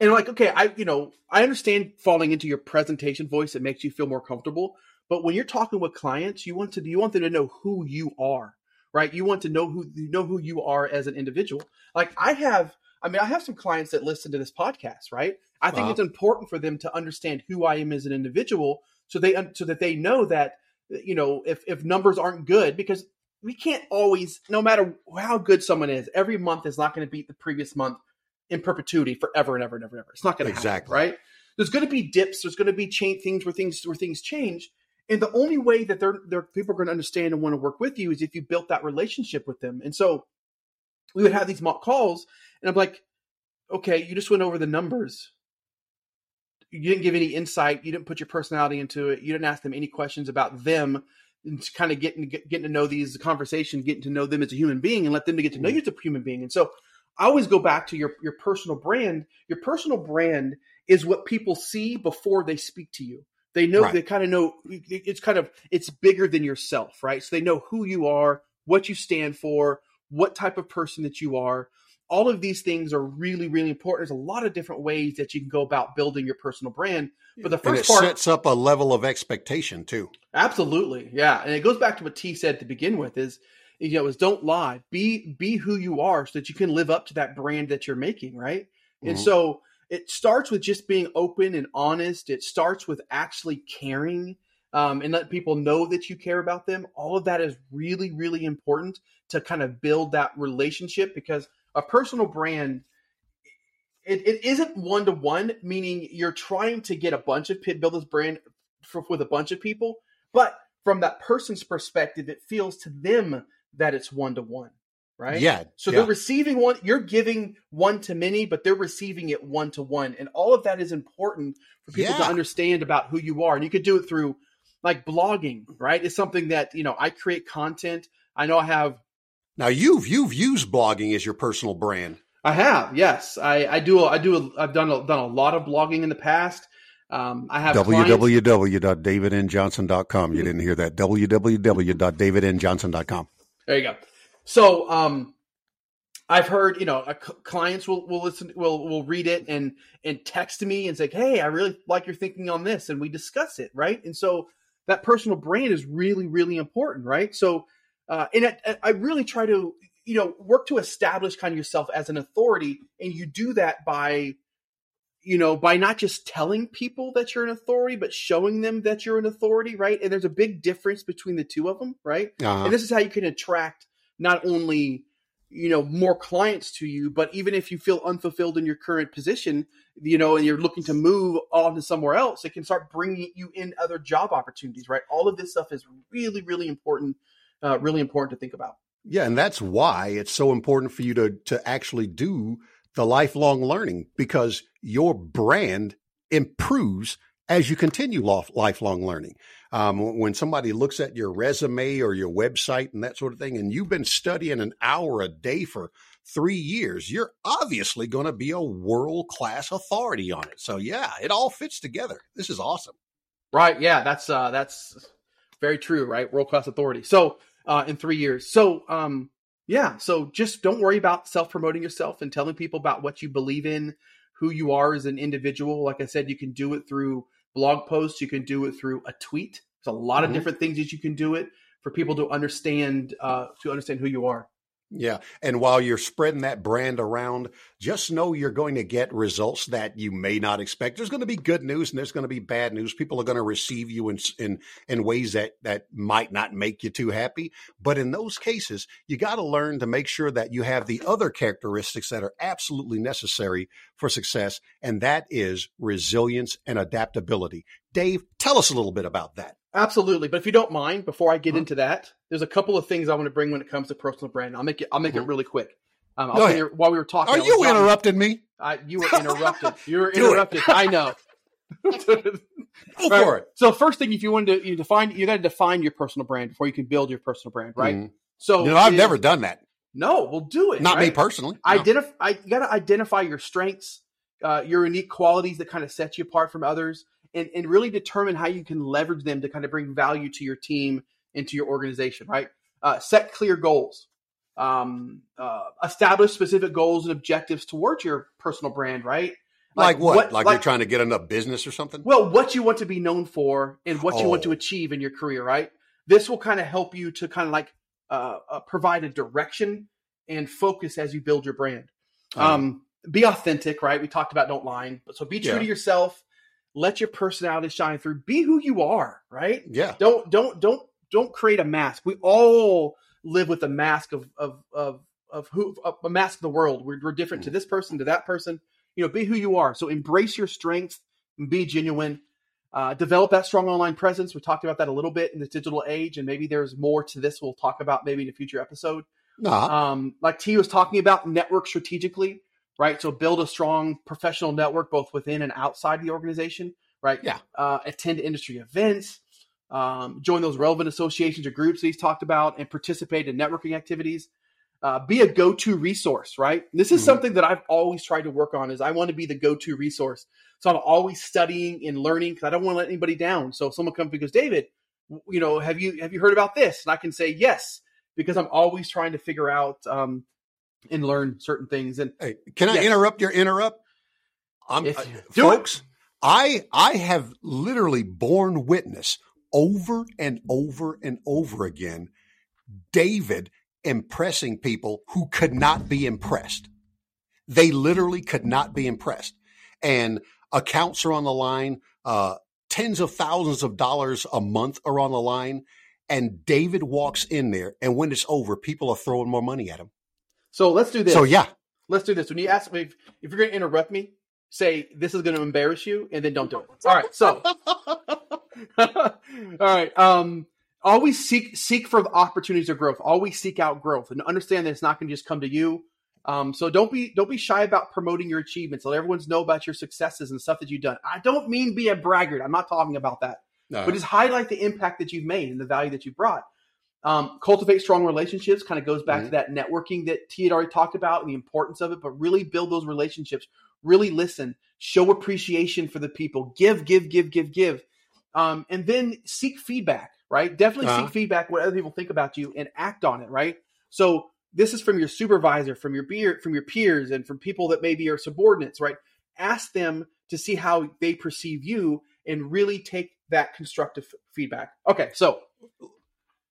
and I'm like, okay, I you know I understand falling into your presentation voice. It makes you feel more comfortable, but when you're talking with clients, you want to you want them to know who you are, right? You want to know who you know who you are as an individual. Like I have I mean, I have some clients that listen to this podcast, right? I think wow. it's important for them to understand who I am as an individual, so they so that they know that you know if if numbers aren't good because we can't always, no matter how good someone is, every month is not going to beat the previous month in perpetuity forever and ever and ever and ever. It's not going to exactly happen, right. There's going to be dips. There's going to be change things where things where things change. And the only way that they're, they're people are going to understand and want to work with you is if you built that relationship with them. And so we would have these mock calls, and I'm like, okay, you just went over the numbers. You didn't give any insight. You didn't put your personality into it. You didn't ask them any questions about them and kind of getting getting to know these conversations, getting to know them as a human being, and let them to get to know mm-hmm. you as a human being. And so, I always go back to your your personal brand. Your personal brand is what people see before they speak to you. They know right. they kind of know it's kind of it's bigger than yourself, right? So they know who you are, what you stand for, what type of person that you are. All of these things are really, really important. There's a lot of different ways that you can go about building your personal brand. But the first part sets up a level of expectation too. Absolutely, yeah, and it goes back to what T said to begin with: is you know, is don't lie, be be who you are, so that you can live up to that brand that you're making, right? Mm-hmm. And so it starts with just being open and honest. It starts with actually caring um, and let people know that you care about them. All of that is really, really important to kind of build that relationship because a personal brand it, it isn't one to one, meaning you're trying to get a bunch of build this brand for, with a bunch of people, but from that person's perspective, it feels to them that it's one to one, right? Yeah. So yeah. they're receiving one, you're giving one to many, but they're receiving it one to one, and all of that is important for people yeah. to understand about who you are. And you could do it through like blogging, right? It's something that, you know, I create content. I know I have Now you've you've used blogging as your personal brand. I have. Yes. I I do I do I've done a, done a lot of blogging in the past. Um, I have www.davidnjohnson.com. You didn't hear that. www.davidnjohnson.com. There you go. So, um, I've heard, you know, clients will, will listen, will, will read it and, and text me and say, Hey, I really like your thinking on this. And we discuss it. Right. And so that personal brand is really, really important, right? So, uh, and I, I really try to, you know work to establish kind of yourself as an authority, and you do that by you know, by not just telling people that you're an authority, but showing them that you're an authority, right? And there's a big difference between the two of them, right? Uh-huh. And this is how you can attract not only you know more clients to you but even if you feel unfulfilled in your current position you know and you're looking to move on to somewhere else it can start bringing you in other job opportunities right all of this stuff is really really important uh, really important to think about Yeah, and that's why it's so important for you to to actually do the lifelong learning because your brand improves as you continue lifelong learning. Um, when somebody looks at your resume or your website and that sort of thing, and you've been studying an hour a day for three years, you're obviously going to be a world class authority on it. So yeah, it all fits together. This is awesome. Right. Yeah, that's uh that's very true, right? World class authority. So uh in three years. So um yeah, so just don't worry about self promoting yourself and telling people about what you believe in, who you are as an individual. Like I said, you can do it through blog posts, you can do it through a tweet. There's a lot Mhm. of different things that you can do it for people to understand uh to understand who you are. Yeah. And while you're spreading that brand around, just know you're going to get results that you may not expect. There's going to be good news and there's going to be bad news. People are going to receive you in, in, in ways that, that might not make you too happy. But in those cases, you got to learn to make sure that you have the other characteristics that are absolutely necessary for success. And that is resilience and adaptability. Dave, tell us a little bit about that. Absolutely, but if you don't mind, before I get Mhm. into that, there's a couple of things I want to bring when it comes to personal brand. I'll make it. I'll make it Mhm. really quick. Um, I'll Go tell ahead. you- while we were talking, Are you jotting- interrupting me? I, you were interrupted. You were interrupted. I know. Go Right. for it. So first thing, if you want to you define, you got to define your personal brand before you can build your personal brand, right? Mhm. So You know, I've it- never done that. No, we'll do it. Not me personally. No. Identify. I got to identify your strengths, uh, your unique qualities that kind of set you apart from others, and and really determine how you can leverage them to kind of bring value to your team and to your organization. Right. Uh, set clear goals. Um, uh, establish specific goals and objectives towards your personal brand. Right. Like, what? Like, you're trying to get enough business or something? well, what you want to be known for and what you want to Oh. achieve in your career, right? This will kind of help you to kind of like uh, uh, provide a direction and focus as you build your brand. Um, be authentic, right? We talked about don't lie, but so be true Yeah. to yourself. Let your personality shine through. Be who you are, right? yeah. Don't don't don't don't create a mask. We all live with a mask of of of of who a mask of the world. We're, we're different to this person, to that person. You know, be who you are. So embrace your strengths and be genuine. Uh, develop that strong online presence. We talked about that a little bit in the digital age, and maybe there's more to this. We'll talk about maybe in a future episode. Nah. Um, like T was talking about, network strategically, right? So build a strong professional network both within and outside the organization, right? Yeah. Uh, attend industry events, um, join those relevant associations or groups that he's talked about, and participate in networking activities. Uh, be a go-to resource, right? This is Mhm. something that I've always tried to work on. Is I want to be the go-to resource. So I'm always studying and learning because I don't want to let anybody down. So if someone comes and goes, David, you know, have you have you heard about this? And I can say yes because I'm always trying to figure out um, and learn certain things. And Hey, can I Yes. interrupt your interrupt? I'm, uh, do it. folks, I I have literally borne witness over and over and over again David impressing people who could not be impressed. They literally could not be impressed. And accounts are on the line, uh, tens of thousands of dollars a month are on the line. And David walks in there, and when it's over, people are throwing more money at him. So let's do this. So, yeah, let's do this. When you ask me if, if you're going to interrupt me, say this is going to embarrass you, and then don't do it. All right. So, all right. Um, always seek seek for the opportunities of growth. Always seek out growth, and understand that it's not going to just come to you. Um, so don't be don't be shy about promoting your achievements. Let everyone know about your successes and stuff that you've done. I don't mean be a braggart. I'm not talking about that. No. but just highlight the impact that you've made and the value that you've brought. Um, cultivate strong relationships kind of goes back to that networking that T had already talked about and the importance of it, but really build those relationships. Really listen, show appreciation for the people, give, give, give, give, give, um, and then seek feedback. Right? Definitely Uh-huh. seek feedback what other people think about you and act on it. Right? So this is from your supervisor, from your peer, from your peers, and from people that maybe are subordinates. Right? Ask them to see how they perceive you and really take that constructive feedback. Okay, so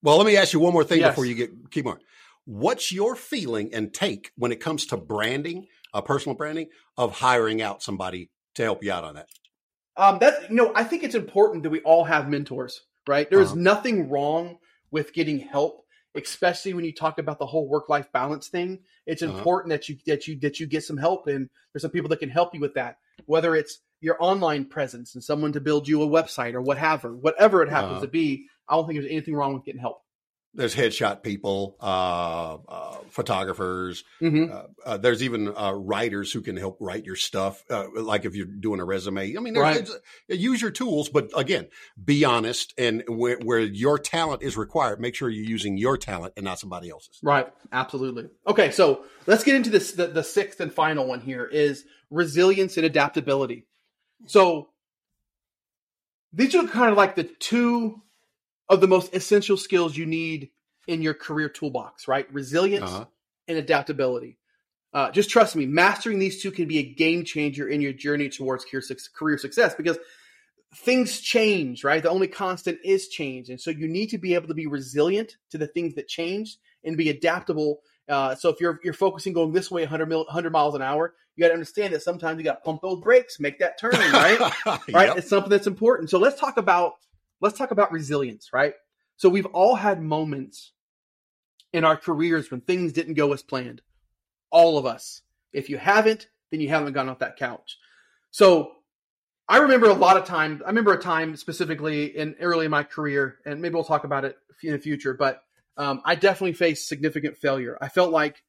Well, let me ask you one more thing Yes. before you get keep on. What's your feeling and take when it comes to branding, uh, personal branding, of hiring out somebody to help you out on that? Um, that you know, I think it's important that we all have mentors, right? There is Uh-huh. nothing wrong with getting help, especially when you talk about the whole work life balance thing. It's Uh-huh. important that you that you that you get some help, and there's some people that can help you with that. Whether it's your online presence and someone to build you a website or whatever, whatever it happens Uh-huh. to be, I don't think there's anything wrong with getting help. There's headshot people, uh, uh, photographers. Mm-hmm. Uh, uh, there's even uh, writers who can help write your stuff. Uh, like if you're doing a resume, I mean, there's, Right. use your tools, but again, be honest. And where, where your talent is required, make sure you're using your talent and not somebody else's. Right, absolutely. Okay, so let's get into this. The, the sixth and final one here is resilience and adaptability. So these are kind of like the two of the most essential skills you need in your career toolbox, right? Resilience Uh-huh. and adaptability. Uh, just trust me, mastering these two can be a game changer in your journey towards career career success because things change, right? The only constant is change. And so you need to be able to be resilient to the things that change and be adaptable. Uh, so if you're you're focusing going this way 100, mil, 100 miles an hour, you got to understand that sometimes you got to pump those brakes, make that turn, right? right? Yep. It's something that's important. So let's talk about let's talk about resilience, right? So we've all had moments in our careers when things didn't go as planned. All of us. If you haven't, then you haven't gone off that couch. So I remember a lot of times. I remember a time specifically in early in my career, and maybe we'll talk about it in the future. But um, I definitely faced significant failure. I felt like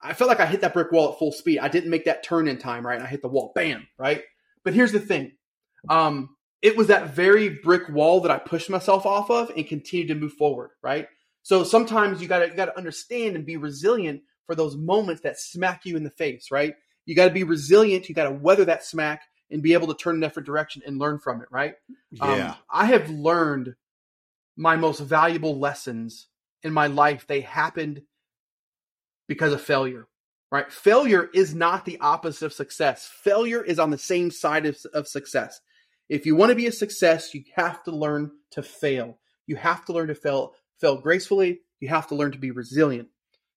I felt like I hit that brick wall at full speed. I didn't make that turn in time, right? And I hit the wall, bam, right. But here's the thing: um, it was that very brick wall that I pushed myself off of and continued to move forward, right? So sometimes you got to you got to understand and be resilient for those moments that smack you in the face, right? You got to be resilient. You got to weather that smack and be able to turn in different direction and learn from it, right? Yeah. Um, I have learned my most valuable lessons in my life. They happened because of failure, right? Failure is not the opposite of success. Failure is on the same side of, of success. If you want to be a success, you have to learn to fail. You have to learn to fail, fail gracefully. You have to learn to be resilient.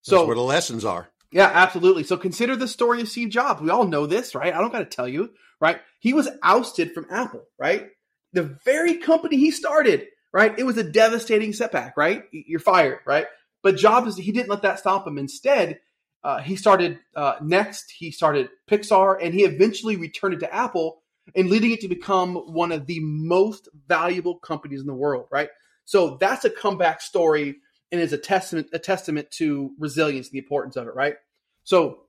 That's So where the lessons are. yeah, absolutely. So consider the story of Steve Jobs. We all know this, right? I don't got to tell you, right? He was ousted from Apple, right? The very company he started, right? It was a devastating setback, right? You're fired, right? But Jobs, he didn't let that stop him. Instead, uh, he started uh, NeXT, he started Pixar, and he eventually returned it to Apple and leading it to become one of the most valuable companies in the world, right? So that's a comeback story and is a testament a testament to resilience and the importance of it, right? So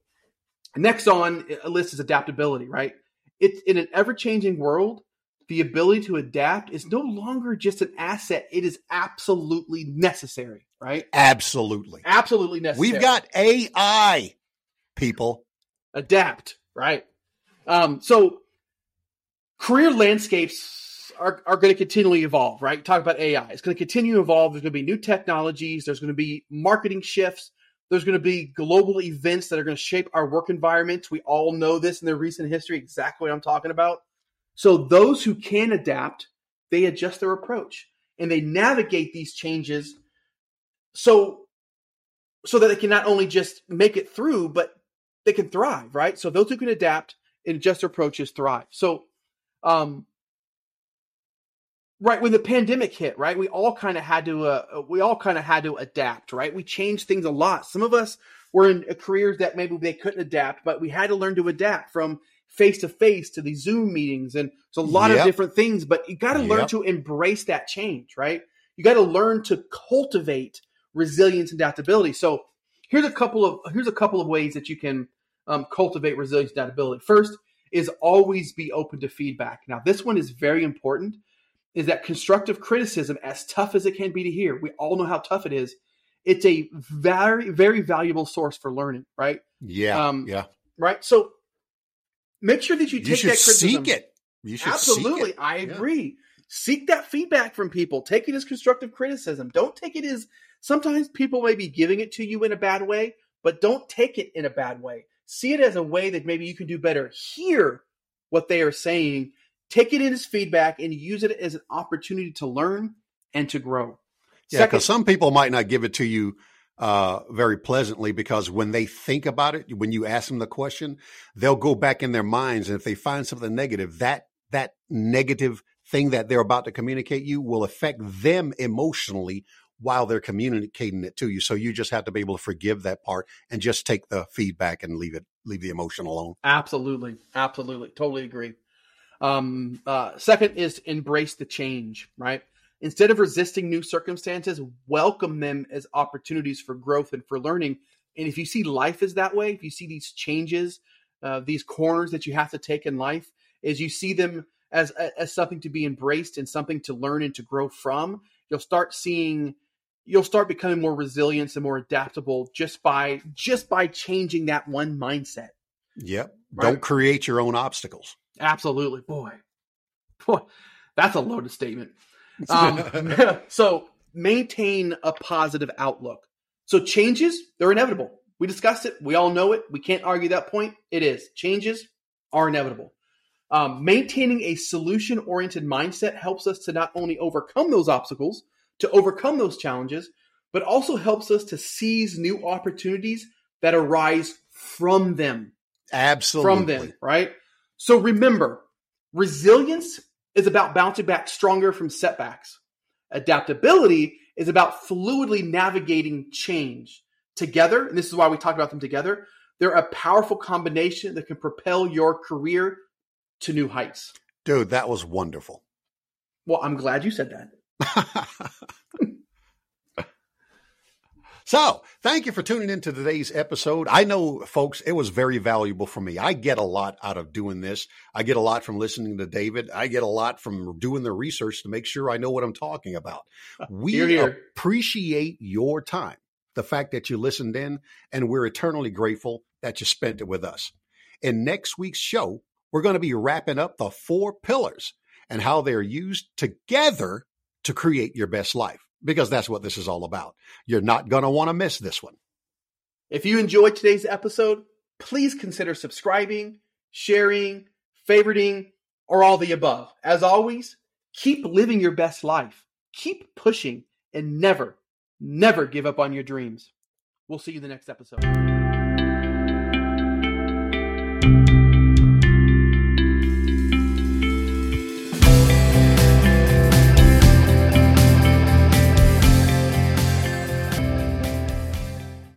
next on a list is adaptability, right? It's in an ever-changing world, the ability to adapt is no longer just an asset, it is absolutely necessary, right? Absolutely. Absolutely necessary. We've got AI, people. adapt, right? Um, so career landscapes are, are going to continually evolve, right? Talk about AI. It's going to continue to evolve. There's going to be new technologies. There's going to be marketing shifts. There's going to be global events that are going to shape our work environments. We all know this in the recent history, exactly what I'm talking about. So those who can adapt, they adjust their approach and they navigate these changes so so that they can not only just make it through, but they can thrive, right? So those who can adapt and adjust their approaches thrive. So, um, right when the pandemic hit, right, we all kind of had to, uh, we all kind of had to adapt, right? We changed things a lot. Some of us were in uh, careers that maybe they couldn't adapt, but we had to learn to adapt from face to face to these Zoom meetings, and it's a lot of different things. But you got to learn Yep. to embrace that change, right? You got to learn to cultivate resilience and adaptability. So here's a couple of here's a couple of ways that you can um, cultivate resilience and adaptability. First is always be open to feedback. Now this one is very important. Is that constructive criticism, as tough as it can be to hear, we all know how tough it is. It's a very very valuable source for learning, right? Yeah. Um, yeah. Right. So make sure that you You take should that criticism. seek it. You should Absolutely. seek it. I Yeah. agree. Seek that feedback from people. Take it as constructive criticism. Don't take it as sometimes people may be giving it to you in a bad way, but don't take it in a bad way. See it as a way that maybe you can do better. Hear what they are saying, take it in as feedback, and use it as an opportunity to learn and to grow. Yeah, because some people might not give it to you uh, very pleasantly because when they think about it, when you ask them the question, they'll go back in their minds, and if they find something negative, that that negative thing that they're about to communicate you will affect them emotionally while they're communicating it to you. So you just have to be able to forgive that part and just take the feedback and leave it, leave the emotion alone. Absolutely. Absolutely. Totally agree. Um, uh, second is embrace the change, right? Instead of resisting new circumstances, welcome them as opportunities for growth and for learning. And if you see life as that way, if you see these changes, uh, these corners that you have to take in life, as you see them as as something to be embraced and something to learn and to grow from, you'll start seeing you'll start becoming more resilient and more adaptable just by just by changing that one mindset. Yep. Right? Don't create your own obstacles. Absolutely, boy. Boy, that's a loaded statement. Um, so maintain a positive outlook. So changes, they're inevitable. We discussed it. We all know it. We can't argue that point. It is. Changes are inevitable. Um, maintaining a solution oriented mindset helps us to not only overcome those obstacles, to overcome those challenges, but also helps us to seize new opportunities that arise from them. Absolutely. From them, right? So remember, resilience is about bouncing back stronger from setbacks. Adaptability is about fluidly navigating change. Together, and this is why we talk about them together, they're a powerful combination that can propel your career to new heights. Dude, that was wonderful. Well, I'm glad you said that. So, thank you for tuning into today's episode. I know, folks, it was very valuable for me. I get a lot out of doing this. I get a lot from listening to David. I get a lot from doing the research to make sure I know what I'm talking about. We here, here. appreciate your time, the fact that you listened in, and we're eternally grateful that you spent it with us. In next week's show, we're going to be wrapping up the four pillars and how they're used together to create your best life because that's what this is all about. You're not going to want to miss this one. If you enjoyed today's episode, please consider subscribing, sharing, favoriting, or all the above. As always, keep living your best life, keep pushing, and never, never give up on your dreams. We'll see you in the next episode.